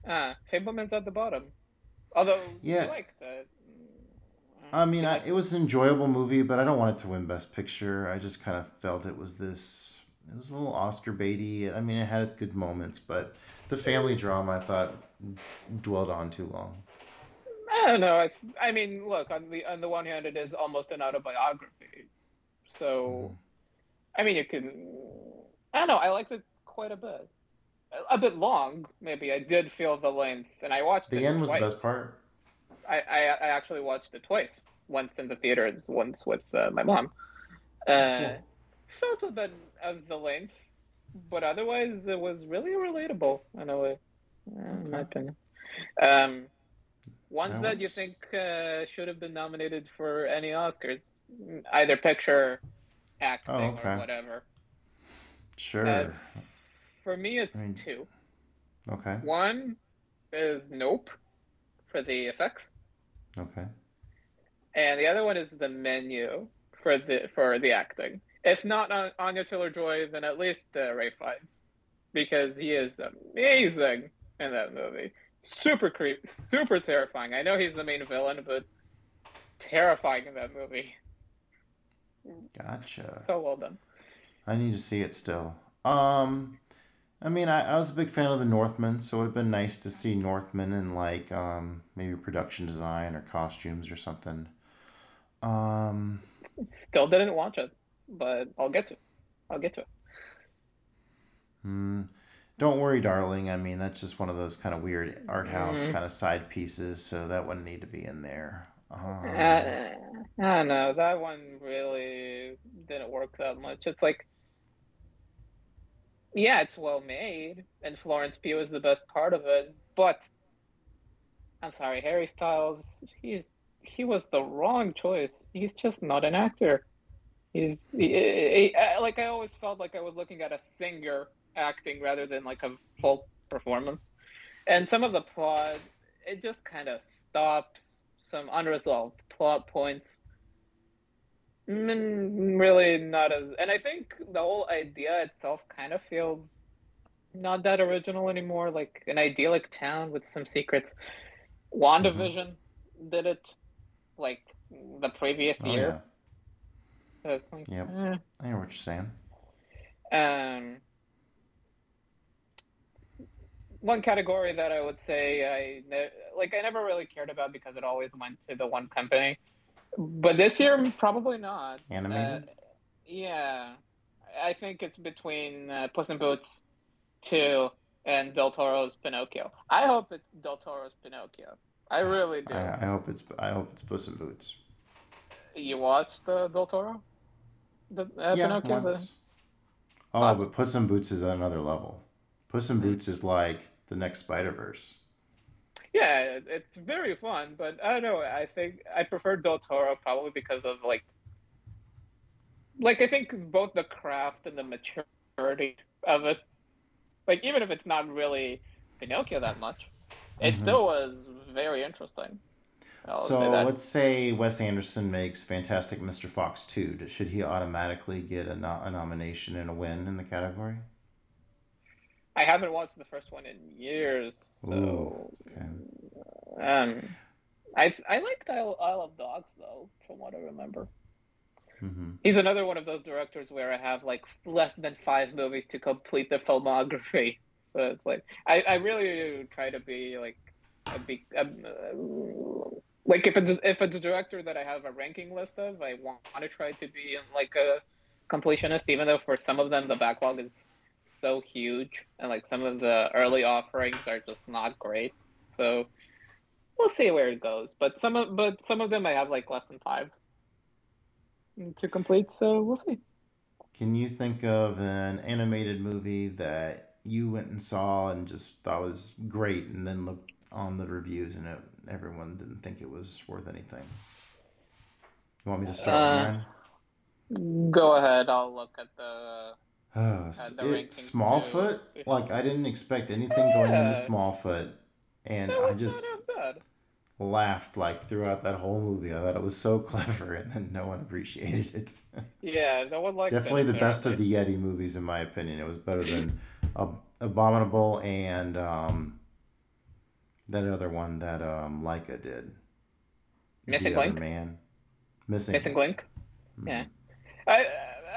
Ah, Fabelman's at the bottom. Although Yeah. you liked it. I mean, I, it was an enjoyable movie, but I don't want it to win Best Picture. I just kind of felt it was this. It was a little Oscar baity. I mean, it had good moments, but the family drama I thought dwelled on too long. I don't know. I, mean, look on the on the one hand, it is almost an autobiography. So, I mean, you can. I don't know. I liked it quite a bit. A, a bit long, maybe. I did feel the length, and I watched it The end was the best part. I, I I actually watched it twice. Once in the theater, and once with uh, my mom. Uh, Cool. Felt a bit of the length, but otherwise it was really relatable in a way, in my opinion. Um, ones That that you think uh, should have been nominated for any Oscars, either picture, acting, Oh, okay. or whatever. Sure. Uh, For me, it's I mean- two. okay. One is Nope for the effects. Okay. and the other one is the menu for the for the acting. If not on Anya Taylor Joy, then at least uh, Ralph Fiennes, because he is amazing in that movie. Super creep, super terrifying. I know he's the main villain, but terrifying in that movie. Gotcha. So well done. I need to see it still. Um, I mean, I, I was a big fan of the Northman, so it would have been nice to see Northman in like um, maybe production design or costumes or something. Um, Still didn't watch it, but I'll get to it. I'll get to it. hmm, don't worry, darling. I mean, that's just one of those kind of weird art house Mhm. kind of side pieces, so that wouldn't need to be in there. Um, Uh, I don't know. That one really didn't work that much. It's like, yeah, it's well made, and Florence Pugh is the best part of it. But I'm sorry, Harry Styles, he's he was the wrong choice. He's just not an actor. He's he, he- I- like I always felt like I was looking at a singer acting rather than like a full performance. And some of the plot, it just kind of stops some unresolved plot points. Mm, really not as, and I think the whole idea itself kind of feels not that original anymore. Like an idyllic town with some secrets. WandaVision did it like the previous oh, year. So it's like, Yep. eh. yeah, I hear what you're saying. Um, one category that I would say I ne- like I never really cared about because it always went to the one company but this year probably not. Animated. Uh, yeah, I think it's between uh, Puss in Boots two and Del Toro's Pinocchio. I hope it's Del Toro's Pinocchio. I really do. I, I hope it's I hope it's Puss in Boots. You watched the Del Toro? The uh, yeah, Pinocchio. The... once. Oh, but Puss in Boots is at another level. Puss in Boots is like the next Spider Verse. Yeah, it's very fun, but I don't know. I think I prefer Del Toro probably because of like, like I think both the craft and the maturity of it. Like even if it's not really Pinocchio that much, it Mhm. still was very interesting. I'll so say let's say Wes Anderson makes Fantastic Mr. Fox 2. Should he automatically get a, no- a nomination and a win in the category? I haven't watched the first one in years, so Ooh, okay. um, I I liked Isle, Isle of Dogs though, from what I remember. hmm He's another one of those directors where I have like less than five movies to complete the filmography. So it's like I, I really try to be like a big um, uh, like if it's if it's a director that I have a ranking list of, I want to try to be like a completionist, even though for some of them the backlog is so huge and like some of the early offerings are just not great. So we'll see where it goes. But some of but some of them I have like less than five to complete, so we'll see. Can you think of an animated movie that you went and saw and just thought was great and then looked on the reviews and it, everyone didn't think it was worth anything? You want me to start Uh. Go ahead, I'll look at the Oh, it, Smallfoot, like I didn't expect anything going Yeah. into Smallfoot, and I just laughed like throughout that whole movie. I thought it was so clever, and then no one appreciated it. Yeah, no one liked Definitely it the best of the Yeti movies, in my opinion. It was better than Ab- Abominable and um, that other one that um, Laika did. Missing Link? Man. Missing. Missing Link. Mhm. Yeah. I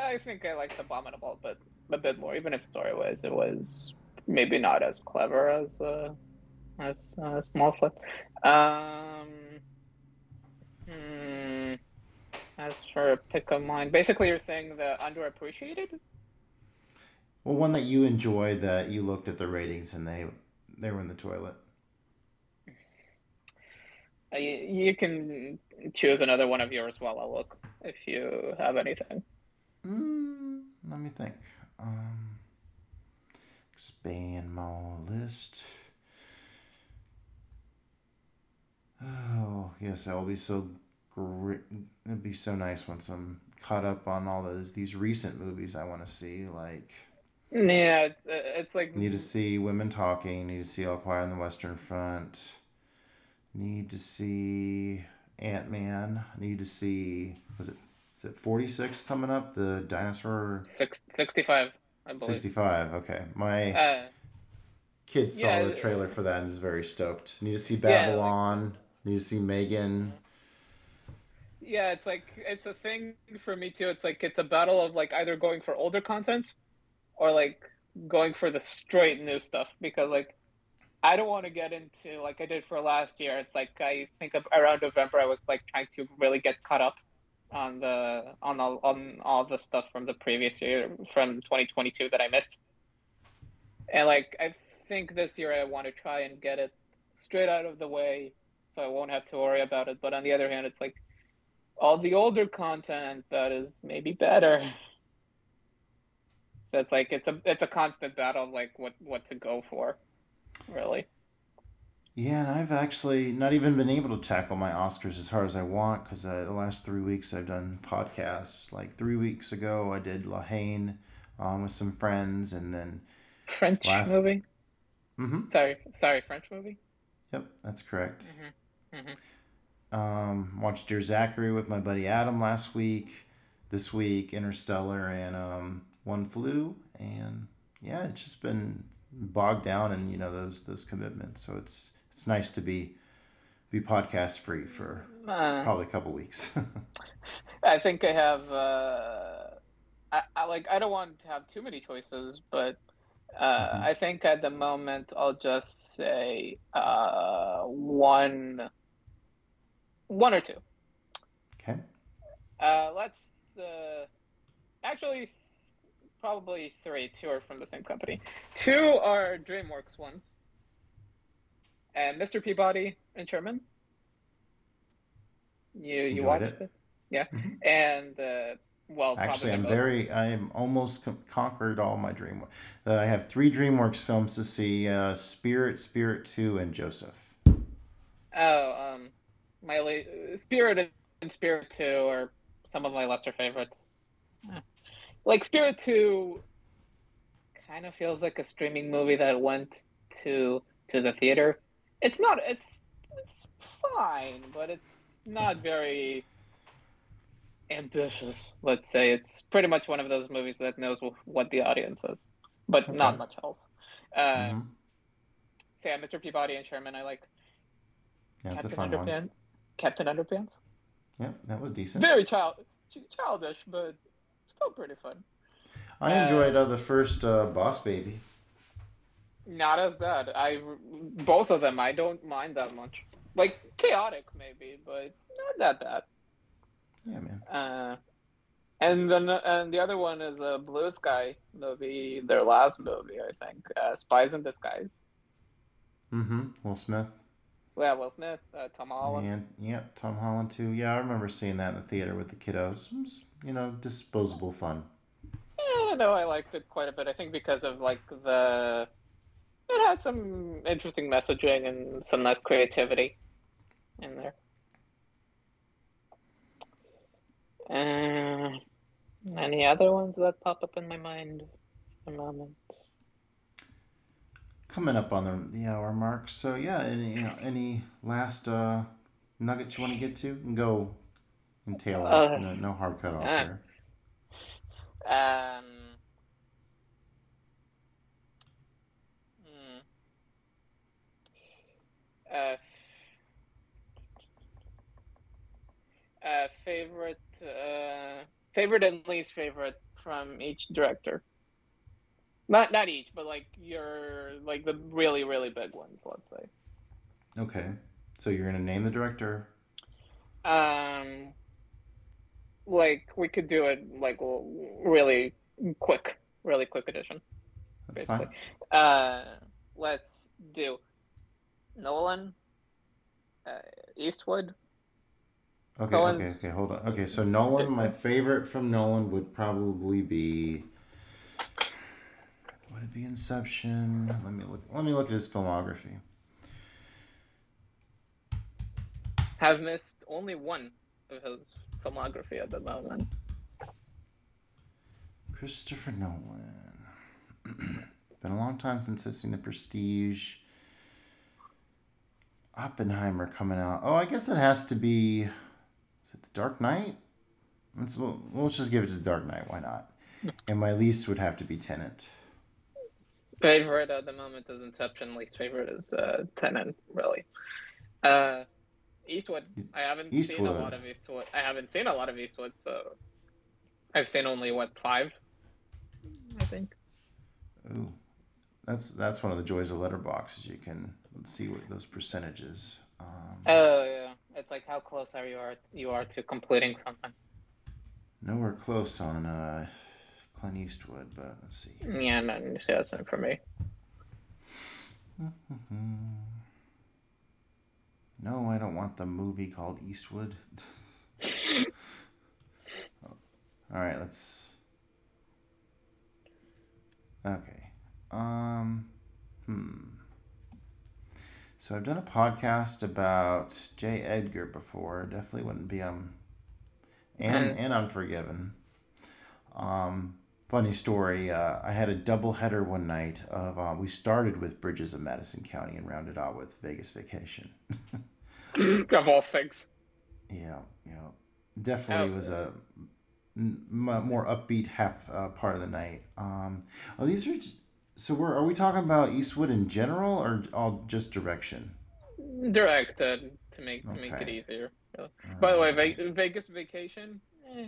I think I liked Abominable, but a bit more. Even if story wise, it was maybe not as clever as uh, as uh, Smallfoot. Um, hmm, as for a pick of mine, basically you're saying the underappreciated. Well, one that you enjoyed that you looked at the ratings and they they were in the toilet. Uh, You, you can choose another one of yours while I look if you have anything. Mm, let me think. Um, expand my list. Oh yes, that will be so great. It'd be so nice once I'm caught up on all those these recent movies I want to see. Like Yeah, it's uh, it's like need to see Women Talking. Need to see All Quiet on the Western Front. Need to see Ant Man. Need to see was it is it forty six coming up? The dinosaur six, 65, I believe. 65. Okay. My Uh, kid saw yeah, the trailer for that and is very stoked. Need to see Yeah, like- Babylon. Need to see Megan. yeah, it's like it's a thing for me too. It's like it's a battle of like either going for older content or like going for the straight new stuff because like I don't want to get into like I did for last year. It's like I think around November I was like trying to really get caught up on the on all on all the stuff from the previous year from 2022 that I missed. And like I think this year I want to try and get it straight out of the way so I won't have to worry about it. But on the other hand, it's like all the older content that is maybe better. So it's like it's a it's a constant battle of like what what to go for, really. Yeah, and I've actually not even been able to tackle my Oscars as hard as I want because uh, the last three weeks I've done podcasts. Like three weeks ago, I did La Haine um, with some friends, and then French Last- movie. hmm Sorry, sorry, French movie. yep, that's correct. hmm hmm Um, watched Dear Zachary with my buddy Adam last week. This week, Interstellar and um, One Flew, and yeah, it's just been bogged down in you know those those commitments. So it's it's nice to be be podcast free for Uh, probably a couple weeks. I think I have. Uh, I, I like. I don't want to have too many choices, but uh, Mhm. I think at the moment I'll just say uh, one, one or two. Okay. Uh, let's uh, actually probably three. Two are from the same company. Two are DreamWorks ones. And Mr. Peabody and Sherman. You you Enjoyed watched it. it? Yeah. Mhm. And uh, well, Actually, I'm very. I am almost con- conquered all my dream. Uh, I have three DreamWorks films to see: uh, Spirit, Spirit Two, and Joseph. Oh, um, my Spirit and Spirit Two are some of my lesser favorites. Like Spirit Two, kind of feels like a streaming movie that went to to the theater. It's not. It's it's fine, but it's not very ambitious. Let's say it's pretty much one of those movies that knows what the audience is, but Okay. not much else. Uh, Mhm. So yeah, Mr. Peabody and Sherman, I like. Yeah, Captain fun one. Underpants. Captain Underpants. Yeah, that was decent. Very child childish, but still pretty fun. I enjoyed uh, the first uh, Boss Baby. Not as bad. I both of them I don't mind that much. Like chaotic maybe, but not that bad. Yeah, man. Uh, and then and the other one is a Blue Sky movie, their last movie, I think, uh, Spies in Disguise. Mm-hmm. Will Smith. Yeah, Will Smith, uh, Tom Holland. And yeah, Tom Holland too. Yeah, I remember seeing that in the theater with the kiddos. It was, you know, disposable fun. Yeah, no, I liked it quite a bit. I think because of like the it had some interesting messaging and some nice creativity in there. Uh, any other ones that pop up in my mind at the moment? Coming up on the, the hour mark. So yeah, any you know, any last uh, nuggets you want to get to? And go and tail off. Uh, no, no hard cut off uh, there. Um, hmm. Uh, uh, favorite, uh, favorite and least favorite from each director. Not not each, but like your like the really really big ones. Let's say. Okay. So you're gonna name the director. Um, like we could do it like really quick, really quick edition. That's basically. fine. Uh, let's do Nolan, uh, Eastwood. Okay, okay, okay. Hold on. Okay, so Nolan, my favorite from Nolan would probably be. Would it be Inception? Let me look. Let me look at his filmography. Have missed only one of his filmography at the moment. Christopher Nolan. Been a long time since I've seen The Prestige. Oppenheimer coming out. Oh, I guess it has to be. Is it The Dark Knight? Let's well, let's just give it to The Dark Knight. Why not? And my least would have to be Tenet. Favorite at the moment is Inception. Least favorite is uh, Tenet. Really. Uh, Eastwood. I haven't seen a lot of Eastwood. I haven't seen a lot of Eastwood, so I've seen only what five. I think. Ooh, that's that's one of the joys of Letterboxd is you can see what those percentages. Um, Oh yeah, it's like how close are you are you are to completing something. nowhere close on uh, Clint Eastwood, but let's see. Yeah, no, see, that's not for me. No, I don't want the movie called Eastwood. All right, let's. Okay. Um. Hmm. So I've done a podcast about J. Edgar before. Definitely wouldn't be um. And and Unforgiven. Um. Funny story. Uh, I had a double header one night of. Uh, we started with Bridges of Madison County and rounded out with Vegas Vacation. of all things. Yeah, yeah, definitely Oh. was a m- more upbeat half uh, part of the night. Um, oh, these are so. We're are we talking about Eastwood in general or all just direction? Directed to make to make it easier. By the way, Uh, Ve- Vegas Vacation, eh,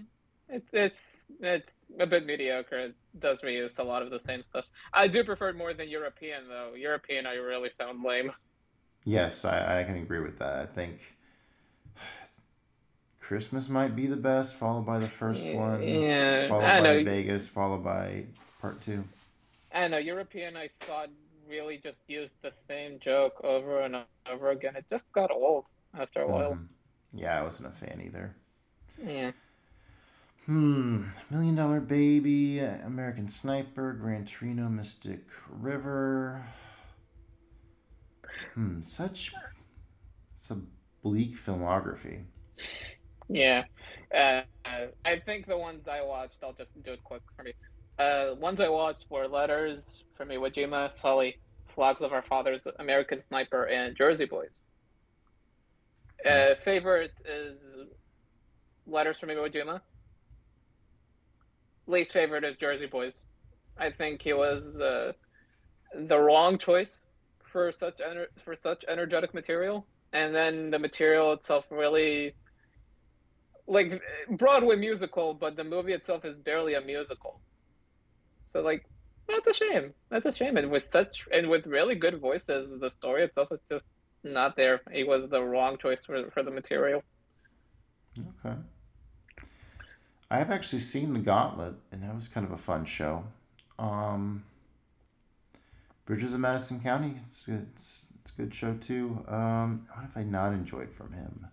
it, it's it's a bit mediocre. It does reuse a lot of the same stuff. I do prefer it more than European though. European, I really found lame. yes, I, I can agree with that. I think Christmas might be the best, followed by the first one, Yeah, followed I by know. Vegas, followed by part two. I know. European, I thought really just used the same joke over and over again. It just got old after a while. Mhm. Yeah, I wasn't a fan either. Yeah. Hmm. Million Dollar Baby, American Sniper, Gran Torino, Mystic River. Hmm. Such. It's a bleak filmography. Yeah. Uh, I think the ones I watched, I'll just do it quick for me. Uh, ones I watched were Letters from Iwo Jima, Sully, Flags of Our Fathers, American Sniper, and Jersey Boys. Uh, favorite is Letters from Iwo Jima. Least favorite is Jersey Boys. I think he was uh, the wrong choice for such ener- for such energetic material, and then the material itself really like Broadway musical, but the movie itself is barely a musical. So like that's a shame. That's a shame. And with such and with really good voices, the story itself is just not there. It was the wrong choice for for the material. Okay. I have actually seen The Gauntlet, and that was kind of a fun show. Um, Bridges of Madison County, it's good. It's, it's a good show too. Um, what have I not enjoyed from him?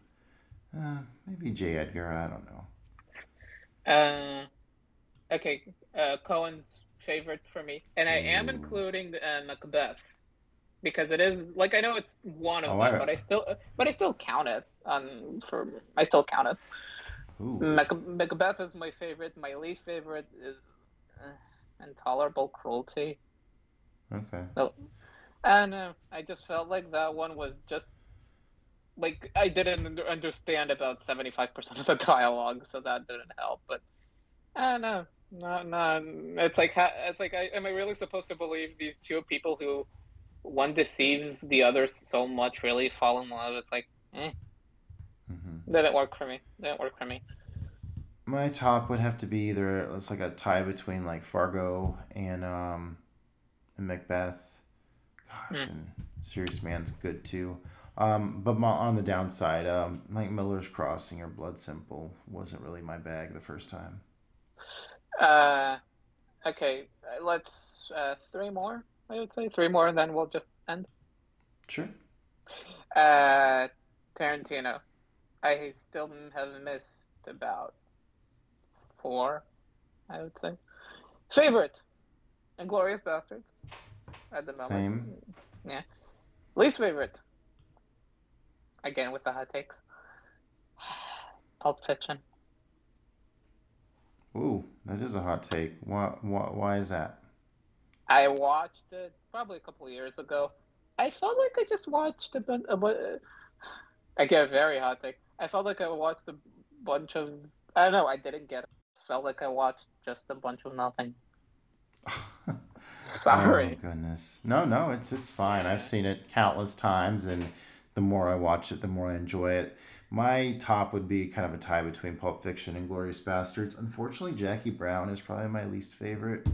Uh, maybe J. Edgar. I don't know. Uh, okay, uh, Coen's favorite for me, and I am Ooh. including uh, Macbeth because it is like I know it's one of Oh, I- them, but I still but I still count it. Um, for I still count it. Mac- Macbeth is my favorite. My least favorite is uh, Intolerable Cruelty. Okay. And uh, I just felt like that one was just like I didn't understand about seventy five percent of the dialogue, so that didn't help. But I don't know. No, no, it's like it's like I, am I really supposed to believe these two people who one deceives the other so much really fall in love? It's like eh, hmm didn't work for me. Didn't work for me. My top would have to be either it's like a tie between like Fargo and um and Macbeth. Gosh, Hmm. and Serious Man's good too. Um, but my, on the downside, um, like Miller's Crossing or Blood Simple wasn't really my bag the first time. Uh, okay, uh, let's uh, three more. I would say three more, and then we'll just end. Sure. Uh, Tarantino. I still have missed about four, I would say. Favorite, Inglourious Basterds. At the moment. Same. Yeah. Least favorite. Again with the hot takes. Pulp Fiction. Ooh, that is a hot take. Why, why, why is that? I watched it probably a couple of years ago. I felt like I just watched a bunch. Bu- I get a very hot take. I felt like I watched a bunch of. I don't know. I didn't get it. Felt like I watched just a bunch of nothing. Sorry. Oh goodness. No, no, it's it's fine. I've seen it countless times, and the more I watch it, the more I enjoy it. My top would be kind of a tie between Pulp Fiction and Glorious Bastards. Unfortunately, Jackie Brown is probably my least favorite.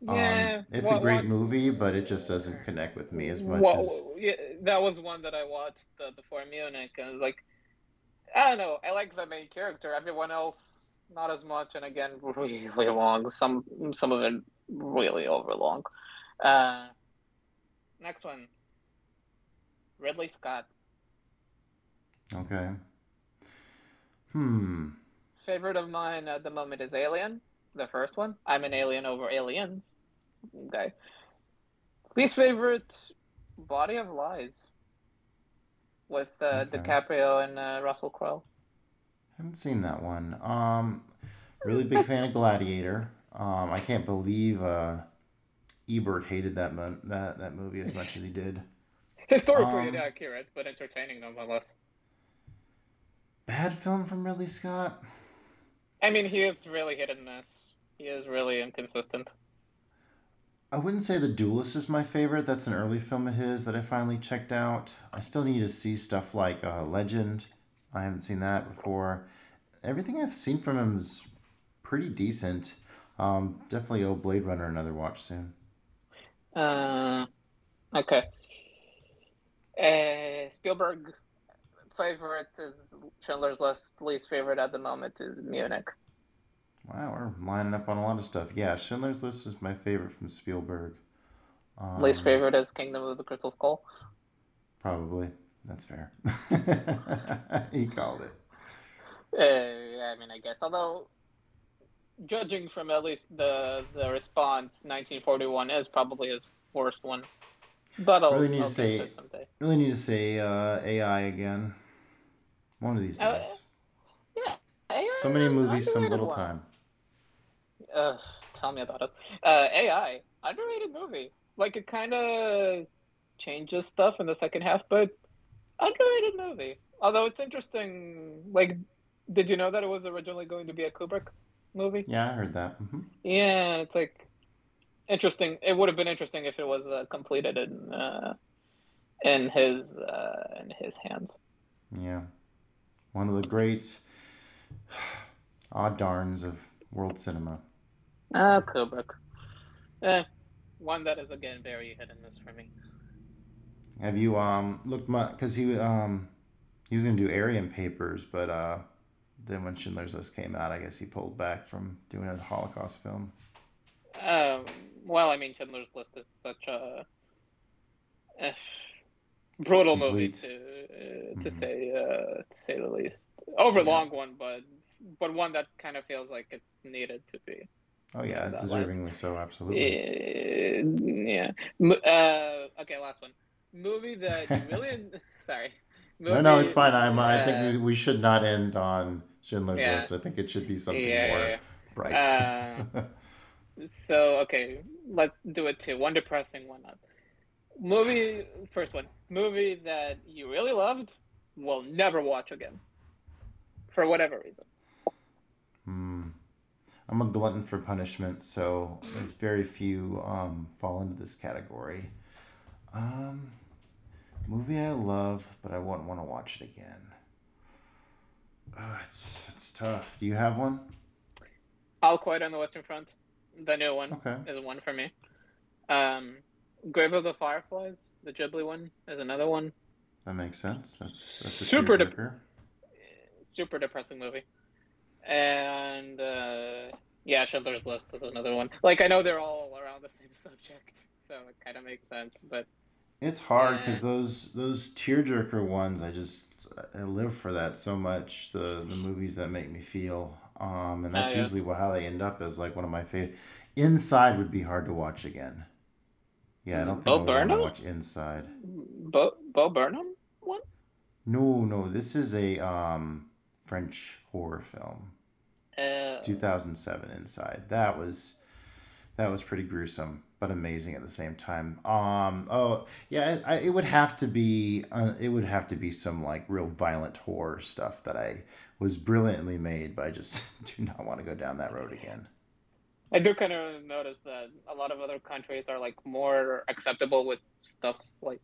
yeah. Um, it's what- a great what- movie, but it just doesn't connect with me as much what- as. yeah, that was one that I watched uh, before Munich, and it was like, I don't know. I like the main character. Everyone else, not as much. And again, really long. Some some of it really overlong. Uh, next one, Ridley Scott. Okay. Hmm. Favorite of mine at the moment is Alien, the first one. I'm an alien over aliens. Okay. Least favorite, Body of Lies, with uh, Okay. DiCaprio and uh, Russell Crowe. Haven't seen that one. Um, really big fan of Gladiator. Um, I can't believe uh, Ebert hated that mo- that that movie as much as he did. Historically Um, inaccurate, but entertaining nonetheless. Bad film from Ridley Scott. I mean, he is really hit and miss. He is really inconsistent. I wouldn't say The Duelist is my favorite. That's an early film of his that I finally checked out. I still need to see stuff like uh, Legend. I haven't seen that before. Everything I've seen from him is pretty decent. Um, definitely owe Blade Runner another watch soon. Uh, okay. Uh, Spielberg favorite is Schindler's List. Least favorite at the moment is Munich. Wow, we're lining up on a lot of stuff. Yeah, Schindler's List is my favorite from Spielberg. Um, Least favorite is Kingdom of the Crystal Skull. Probably. That's fair. he called it. Uh, I mean, I guess. Although, judging from at least the the response, 1941 is probably his worst one. But I'll really need I'll to say really need to say uh, AI again. One of these uh, days. Uh, yeah, AI, so many movies, some little one. time. Uh, tell me about it. Uh, AI, underrated movie. Like it kind of changes stuff in the second half, but underrated movie. Although it's interesting. Like, did you know that it was originally going to be a Kubrick movie? Yeah, I heard that. Mm-hmm. Yeah, it's like interesting. It would have been interesting if it was uh, completed in uh, in his uh, in his hands. Yeah, one of the great odd darns of world cinema. Ah, Kubrick. Eh, one that is again very hit and miss for me. Have you um looked much? Because he um he was gonna do Aryan Papers, but uh then when Schindler's List came out, I guess he pulled back from doing a Holocaust film. Um. Well, I mean, Schindler's List is such a uh, brutal Complete. movie to uh, to mm-hmm. say uh, to say the least. Overlong yeah. one, but but one that kind of feels like it's needed to be. Oh yeah, deservingly way. so, absolutely. Uh, yeah. Uh, okay, last one. Movie that really sorry. Movie, no, no, it's fine. I'm. Uh, I think we, we should not end on Schindler's yeah. List. I think it should be something yeah, more bright. So okay, let's do it too. One depressing, one not. Movie first one. Movie that you really loved, will never watch again, for whatever reason. Hmm. I'm a glutton for punishment, so very few um, fall into this category. Um, movie I love, but I wouldn't want to watch it again. Oh, it's it's tough. Do you have one? All Quiet on the Western Front, the new one, okay. is one for me. Um, Grave of the Fireflies, the Ghibli one, is another one. That makes sense. That's that's a super de- super depressing movie. And uh, yeah, Schindler's List is another one. Like I know they're all around the same subject, so it kind of makes sense. But it's hard because those those tearjerker ones, I just I live for that so much. The the movies that make me feel, um, and that's uh, yeah. usually how they end up as like one of my favorite. Inside would be hard to watch again. Yeah, I don't think Bo I would Burnham? want to watch Inside. Bo Bo Burnham one? No, no. This is a um, French horror film. Uh, 2007 Inside. That was that was pretty gruesome, but amazing at the same time. Um. Oh yeah, I, it would have to be. Uh, it would have to be some like real violent horror stuff that I was brilliantly made, but I just do not want to go down that road again. I do kind of notice that a lot of other countries are like more acceptable with stuff like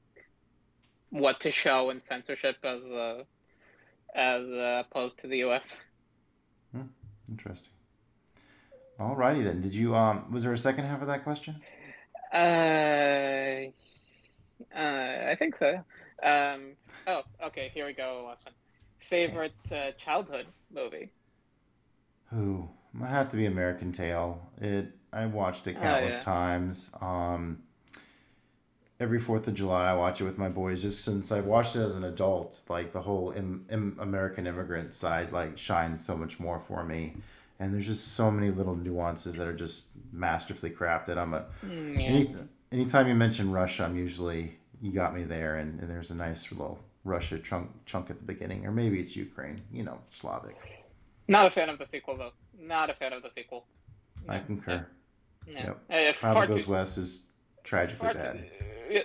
what to show and censorship as uh, as uh, opposed to the U.S. Hmm, interesting. Alrighty then. Did you um? Was there a second half of that question? Uh, uh I think so. Um. Oh, okay. Here we go. Last one. Favorite uh, childhood movie. Who? Might have to be American Tail. It. I watched it oh, countless oh, yeah. times. Um. Every Fourth of July, I watch it with my boys. Just since I watched it as an adult, like the whole Im- Im- American immigrant side, like shines so much more for me. And there's just so many little nuances that are just masterfully crafted. I'm a mm, yeah. any, anytime you mention Russia, I'm usually you got me there, and, and there's a nice little Russia chunk chunk at the beginning, or maybe it's Ukraine. You know, Slavic. Not a fan of the sequel though. Not a fan of the sequel. I concur. Yeah. Yep. Uh, How Goes too, West is tragically bad. Too,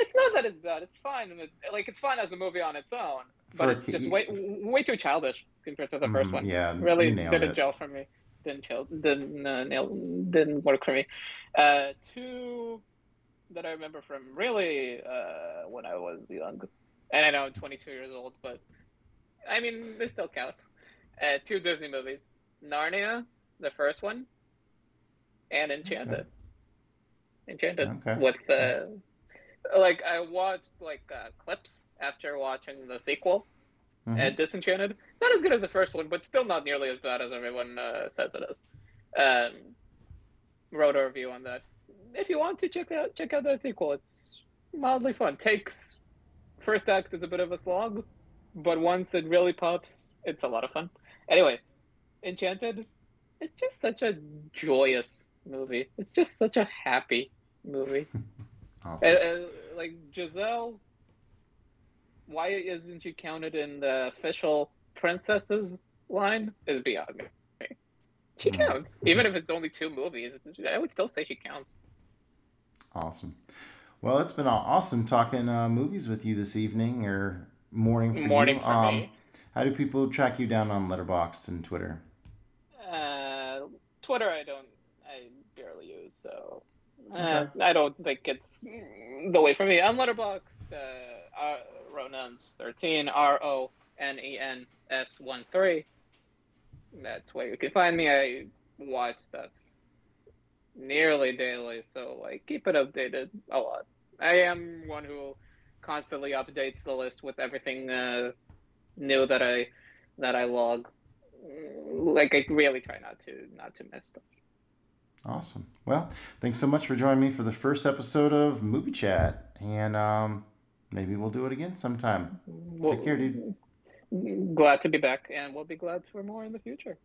it's not that it's bad. It's fine. Like it's fine as a movie on its own, but it's just way way too childish compared to the first mm, one. Yeah, really didn't it. gel for me. Didn't gel. Didn't uh, nail. Didn't work for me. Uh, two that I remember from really uh, when I was young, and I know I'm 22 years old, but I mean they still count. Uh, two Disney movies: Narnia, the first one, and Enchanted. Okay. Enchanted okay. with the uh, like I watched like uh, clips after watching the sequel mm-hmm. and Disenchanted. Not as good as the first one, but still not nearly as bad as everyone uh, says it is. Um, wrote a review on that. If you want to check out check out that sequel, it's mildly fun. Takes first act is a bit of a slog, but once it really pops, it's a lot of fun. Anyway, Enchanted, it's just such a joyous movie. It's just such a happy movie. awesome. and, and, like Giselle, why isn't she counted in the official princesses line? Is beyond me. She mm-hmm. counts, even if it's only two movies. I would still say she counts. Awesome. Well, it's been awesome talking uh, movies with you this evening or morning for morning you. For um, me. How do people track you down on Letterboxd and Twitter? Uh, Twitter, I don't, I barely use, so uh. I don't think it's the way for me. On Letterboxd, uh, Ronens thirteen R O N E N S one three. That's where you can find me. I watch stuff nearly daily, so like keep it updated a lot. I am one who constantly updates the list with everything uh, new that I that I log. Like I really try not to not to miss stuff. Awesome. Well, thanks so much for joining me for the first episode of Movie Chat, and um, maybe we'll do it again sometime. Well, Take care, dude. Glad to be back, and we'll be glad for more in the future.